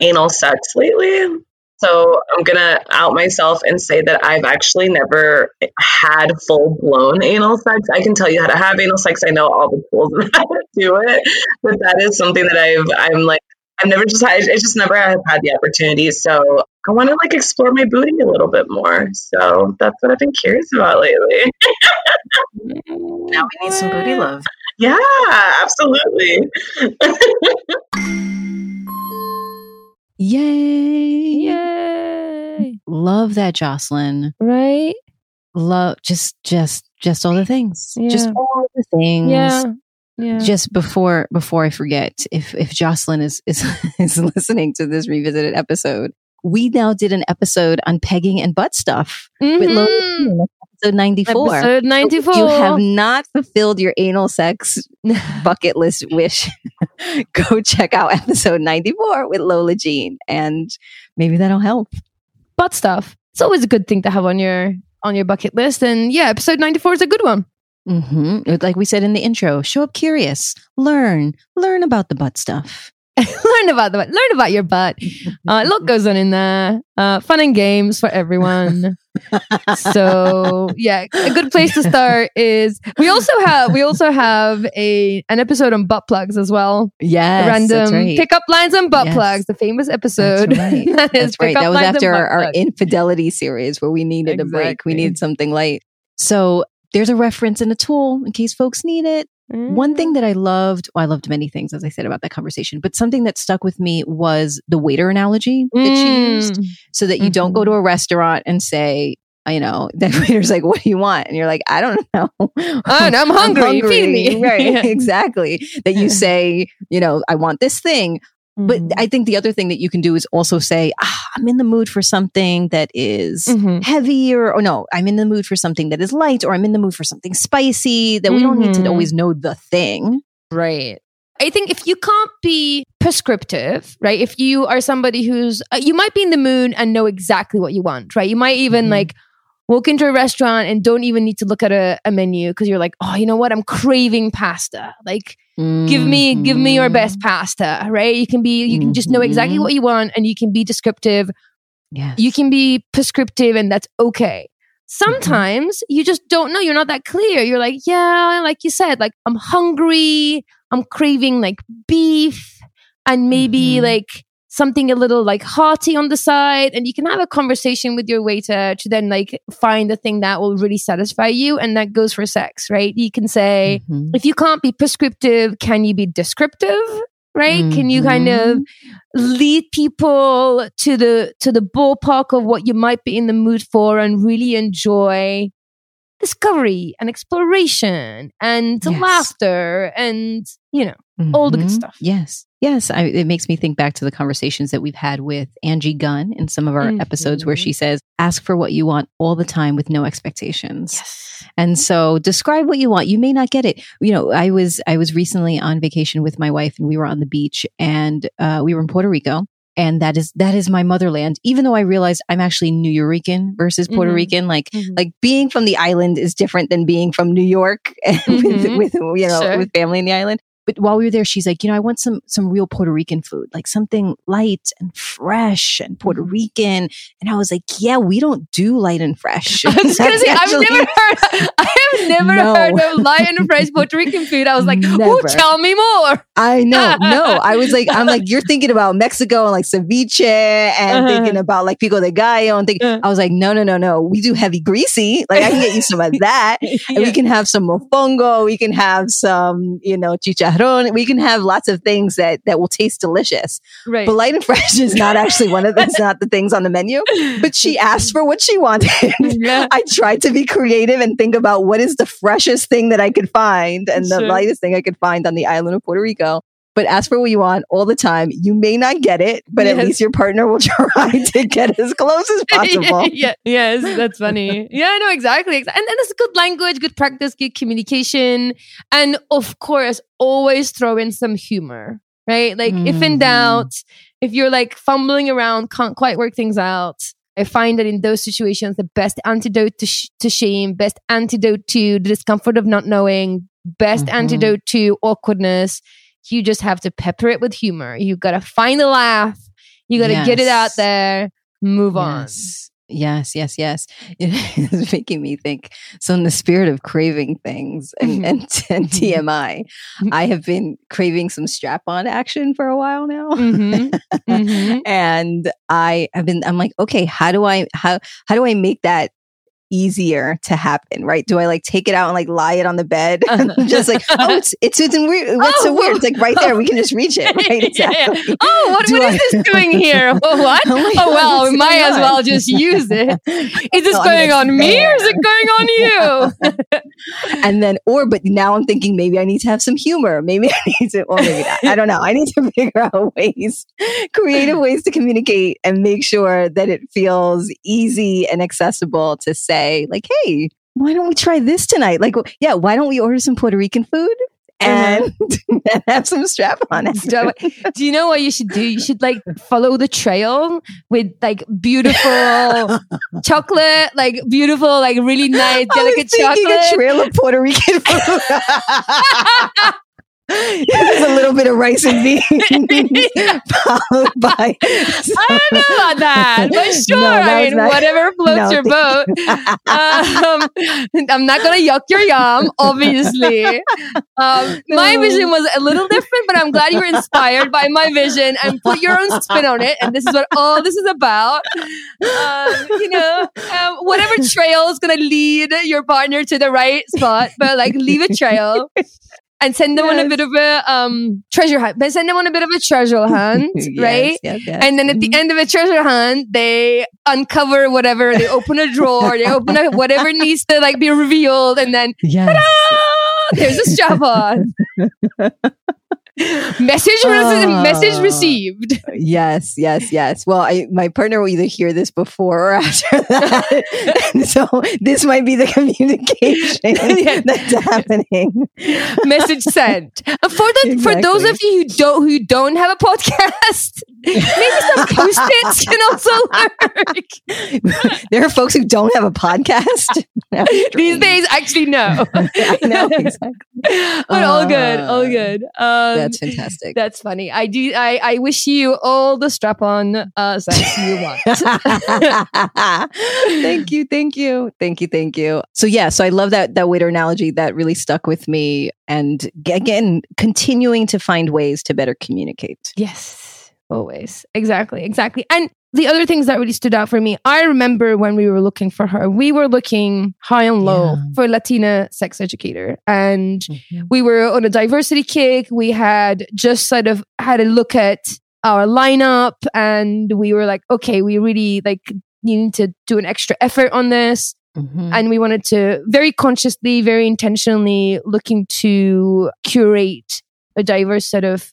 anal sex lately. So I'm gonna out myself and say that I've actually never had full blown anal sex. I can tell you how to have anal sex. I know all the tools of how to do it, but that is something that I've I'm like I've never just had. I just never have had the opportunity. So I want to like explore my booty a little bit more. So that's what I've been curious about lately. now we need some booty love. Yeah, absolutely. Yay. Yay. Love that, Jocelyn. Right? Love just just just all the things. Yeah. Just all the things. Yeah. Yeah. Just before before I forget, if if Jocelyn is is, is listening to this revisited episode, we now did an episode on pegging and butt stuff with Mhm. Lola, episode 94. Episode 94. You have not fulfilled your anal sex bucket list wish, go check out episode 94 with Lola Jean and maybe that'll help. butt stuff. It's always a good thing to have on your on your bucket list. And yeah, episode 94 is a good one. hmm Like we said in the intro, show up curious, learn, learn about the butt stuff. learn about the butt. learn about your butt. Uh, a lot goes on in there. Uh, fun and games for everyone. so yeah, a good place to start is we also have we also have a an episode on butt plugs as well. Yes, Random right. pickup lines and butt Yes. plugs, the famous episode. That's right. that is That's right. That was after our, our infidelity series where we needed a break. We needed something light. So there's a reference and a tool in case folks need it. One thing that I loved, well, I loved many things, as I said about that conversation, but something that stuck with me was the waiter analogy that she used Mm. so that you don't go to a restaurant and say, you know, that waiter's like, what do you want? And you're like, I don't know. Oh, I'm hungry. Feed me. Right. Exactly. That you say, you know, I want this thing. But Mm-hmm. I think the other thing that you can do is also say, ah, I'm in the mood for something that is Mhm. heavy or, no, I'm in the mood for something that is light or I'm in the mood for something spicy that we don't need to always know the thing. Right. I think if you can't be prescriptive, right? If you are somebody who's, uh, you might be in the mood and know exactly what you want, right? You might even Mhm. like walk into a restaurant and don't even need to look at a, a menu because you're like, oh, you know what? I'm craving pasta. Like, give me, give me your best mm-hmm. pasta, right? You can be, you can just know exactly what mm-hmm. you want and you can be descriptive. Yes. You can be prescriptive and that's okay. Mm-hmm. Sometimes you just don't know. You're not that clear. You're like, yeah, like you said, like I'm hungry. I'm craving like beef and maybe Mhm. like something a little like hearty on the side. And you can have a conversation with your waiter to then like find the thing that will really satisfy you. And that goes for sex, right? You can say, Mhm. if you can't be prescriptive, can you be descriptive? Right? Can you kind of lead people to the to the ballpark of what you might be in the mood for and really enjoy discovery and exploration and Yes. laughter and you know all the good Mhm. stuff. Yes. Yes. I, it makes me think back to the conversations that we've had with Angie Gunn in some of our episodes where she says, ask for what you want all the time with no expectations. Yes. And so describe what you want. You may not get it. You know, I was, I was recently on vacation with my wife and we were on the beach and, uh, we were in Puerto Rico. And that is, that is my motherland. Even though I realized I'm actually Nuyorican versus Puerto Mhm. Rican, like, Mhm. like being from the island is different than being from New York Mhm. with, with, you know, Sure. with family in the island. But while we were there, she's like, you know, I want some some real Puerto Rican food, like something light and fresh and Puerto Mm-hmm. Rican. And I was like, yeah, we don't do light and fresh. I was just gonna say, I've never heard, I have never No. heard of lion and fresh Puerto Rican food. I was like, oh, tell me more. I know, no. I was like, I'm like, you're thinking about Mexico and like ceviche and Uh-huh. thinking about like pico de gallo and think. Uh. I was like, no, no, no, no. We do heavy greasy. Like I can get you some of that. And we can have some mofongo. We can have some, you know, chicharron. We can have lots of things that that will taste delicious. Right. But light and fresh is not actually one of that's not the things on the menu. But she asked for what she wanted. Yeah. I tried to be creative and think about what is the freshest thing that I could find and the lightest thing I could find on the island of Puerto Rico. But ask for what you want all the time. You may not get it, but at least your partner will try to get as close as possible. yeah, yes, that's funny. Yeah, I know exactly. And, and it's good language, good practice, good communication. And of course, always throw in some humor, right? Like, if in Mhm. doubt, if you're like fumbling around, can't quite work things out, I find that in those situations, the best antidote to, sh- to shame, best antidote to the discomfort of not knowing, best Mhm. antidote to awkwardness, you just have to pepper it with humor. You got to find a laugh. You got to get it out there. Move on. Yes. Yes, yes, yes. It's making me think. So, in the spirit of craving things and, and, and TMI, I have been craving some strap on action for a while now. Mhm. Mhm. and I have been, I'm like, okay, how do I, how, how do I make that easier to happen? Right? Do I like take it out and like lie it on the bed? just like, oh, it's, it's, it's weird. What's so Oh, weird? It's like right there. We can just reach it. Right? Yeah, yeah. Oh, what, what is I- this doing here? Oh, what? Oh Oh, well, we might as on? well just use it. Is this No, going on me or is it going on you? and then or but now i'm thinking maybe i need to have some humor maybe i need to or maybe not i don't know i need to figure out ways creative ways to communicate and make sure that it feels easy and accessible to say like hey why don't we try this tonight like yeah why don't we order some puerto rican food uh-huh. and, and have some strap on So, do you know what you should do? You should like follow the trail with like beautiful chocolate, like beautiful, like really nice, delicate thinking chocolate. a trail of Puerto Rican food. There's a little bit of rice and beans followed by. I don't know about that, but sure. No, that I mean, not- whatever floats No, your boat. Um, I'm not gonna yuck your yum, obviously. Um, My vision was a little different, but I'm glad you were inspired by my vision and put your own spin on it. And this is what all this is about. Um, you know, um, whatever trail is gonna lead your partner to the right spot, but like leave a trail. And send them on a bit of a um, treasure hunt. But send them on a bit of a treasure hunt, Yes, right? yes, yes. And then at the end of a treasure hunt, they uncover whatever. They open a drawer. They open a, whatever needs to like be revealed, and then Yes. there's a strap on. message Ah. message received. Yes, yes, yes. Well, I, my partner will either hear this before or after that. So this might be the communication that's happening. Message sent. For the for those of you who don't who don't have a podcast, maybe some post its can also work. there are folks who don't have a podcast. These days, actually, no. I know exactly. but all good, all Ah, good. Um, That's fantastic. That's funny. I do. I, I wish you all the strap on uh, sex you want. thank you, thank you, thank you, thank you. So yeah, so I love that that waiter analogy that really stuck with me, and again, continuing to find ways to better communicate. Yes, always. Exactly, exactly. And the other things that really stood out for me, I remember when we were looking for her, we were looking high and low for a Latina sex educator. And we were on a diversity kick. We had just sort of had a look at our lineup and we were like, okay, we really like need to do an extra effort on this. Mhm. and we wanted to very consciously, very intentionally looking to curate a diverse set of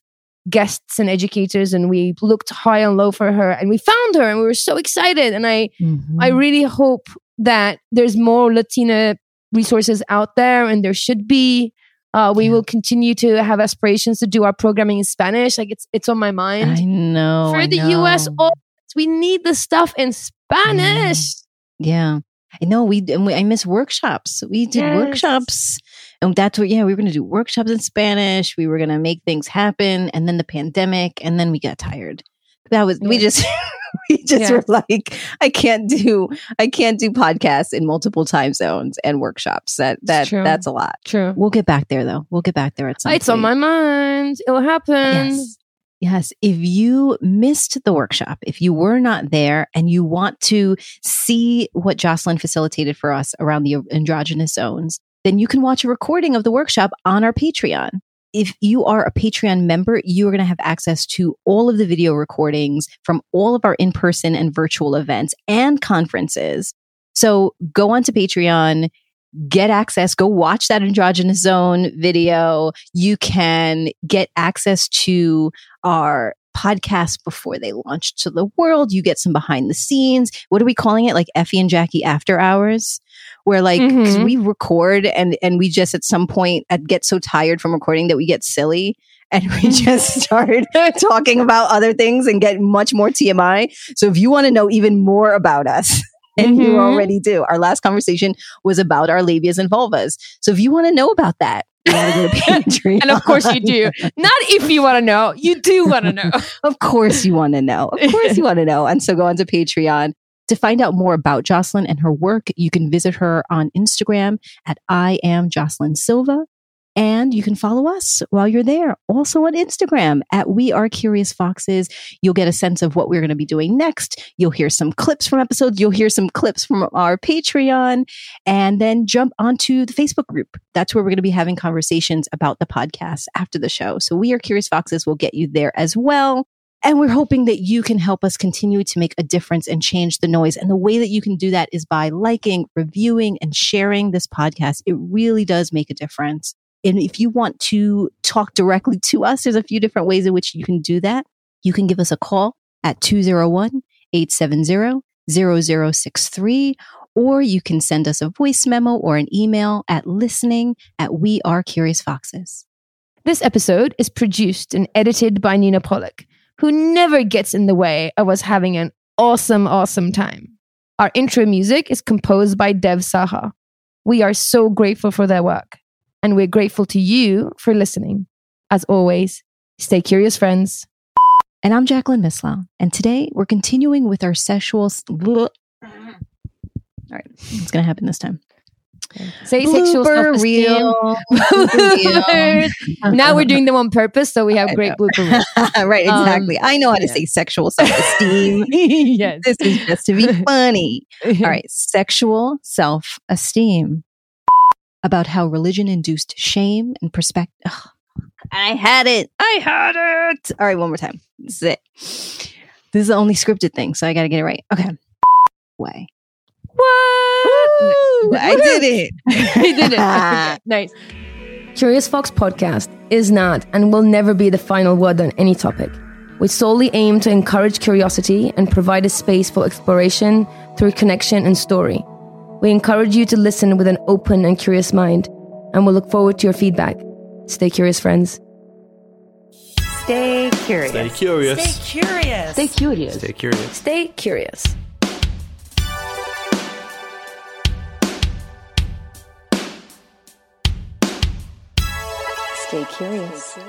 guests and educators and we looked high and low for her and we found her and we were so excited and I Mhm. I really hope that there's more Latina resources out there and there should be uh, we Yeah. will continue to have aspirations to do our programming in Spanish like it's it's on my mind I know. for I the know. US audience we need the stuff in Spanish Yeah. I know we and we, I miss workshops. We did Yes. workshops. And that's what yeah, we were going to do workshops in Spanish. We were going to make things happen and then the pandemic and then we got tired. That was we just we just Yeah. were like I can't do I can't do podcasts in multiple time zones and workshops. That that that's a lot. True. We'll get back there though. We'll get back there at some It's on my mind. It'll happen. Yes. Yes. If you missed the workshop, if you were not there and you want to see what Jocelyn facilitated for us around the erogenous zones, then you can watch a recording of the workshop on our Patreon. If you are a Patreon member, you are going to have access to all of the video recordings from all of our in person and virtual events and conferences. So go onto Patreon, get access, go watch that erogenous zone video. You can get access to our podcast before they launch to the world. You get some behind the scenes. What are we calling it? Like Effie and Jackie after hours, where like Mhm. we record and and we just at some point get so tired from recording that we get silly. And we just start talking about other things and get much more TMI. So if you want to know even more about us, and you Mhm. already do, our last conversation was about our labias and vulvas. So if you want to know about that, you gotta go to Patreon. And of course you do. Not if you want to know. You do want to know. of course you want to know. Of course you want to know. And so go on to Patreon. To find out more about Jocelyn and her work, you can visit her on Instagram at I am Jocelyn Silva. And you can follow us while you're there. Also on Instagram at We Are Curious Foxes. You'll get a sense of what we're going to be doing next. You'll hear some clips from episodes. You'll hear some clips from our Patreon and then jump onto the Facebook group. That's where we're going to be having conversations about the podcast after the show. So We Are Curious Foxes will get you there as well. And we're hoping that you can help us continue to make a difference and change the noise. And the way that you can do that is by liking, reviewing, and sharing this podcast. It really does make a difference. And if you want to talk directly to us, there's a few different ways in which you can do that. You can give us a call at 201 870 0063, or you can send us a voice memo or an email at listening at We Are Curious Foxes. This episode is produced and edited by Nina Pollock, who never gets in the way of us having an awesome, awesome time. Our intro music is composed by Dev Saha. We are so grateful for their work, and we're grateful to you for listening. As always, stay curious, friends. And I'm Jacqueline Mislau. And today we're continuing with our sexual. All right, it's going to happen this time. Say sexual Blooper self-esteem. reel. Blooper now we're doing them on purpose, so we have I great know. blooper reels. reel. right, Um, exactly. I know how to yeah. say sexual self esteem. yes. this is just to be funny. All right, sexual self esteem. About how religion induced shame and perspective. I had it. I had it. All right, one more time. This is it. This is the only scripted thing, so I got to get it right. Okay. Way. What? I did it. he did it. nice. Curious Fox podcast is not and will never be the final word on any topic. We solely aim to encourage curiosity and provide a space for exploration through connection and story. We encourage you to listen with an open and curious mind, and we'll look forward to your feedback. Stay curious, friends. Stay curious. Stay curious. Stay curious. Stay curious. Stay curious. Stay curious. Stay curious.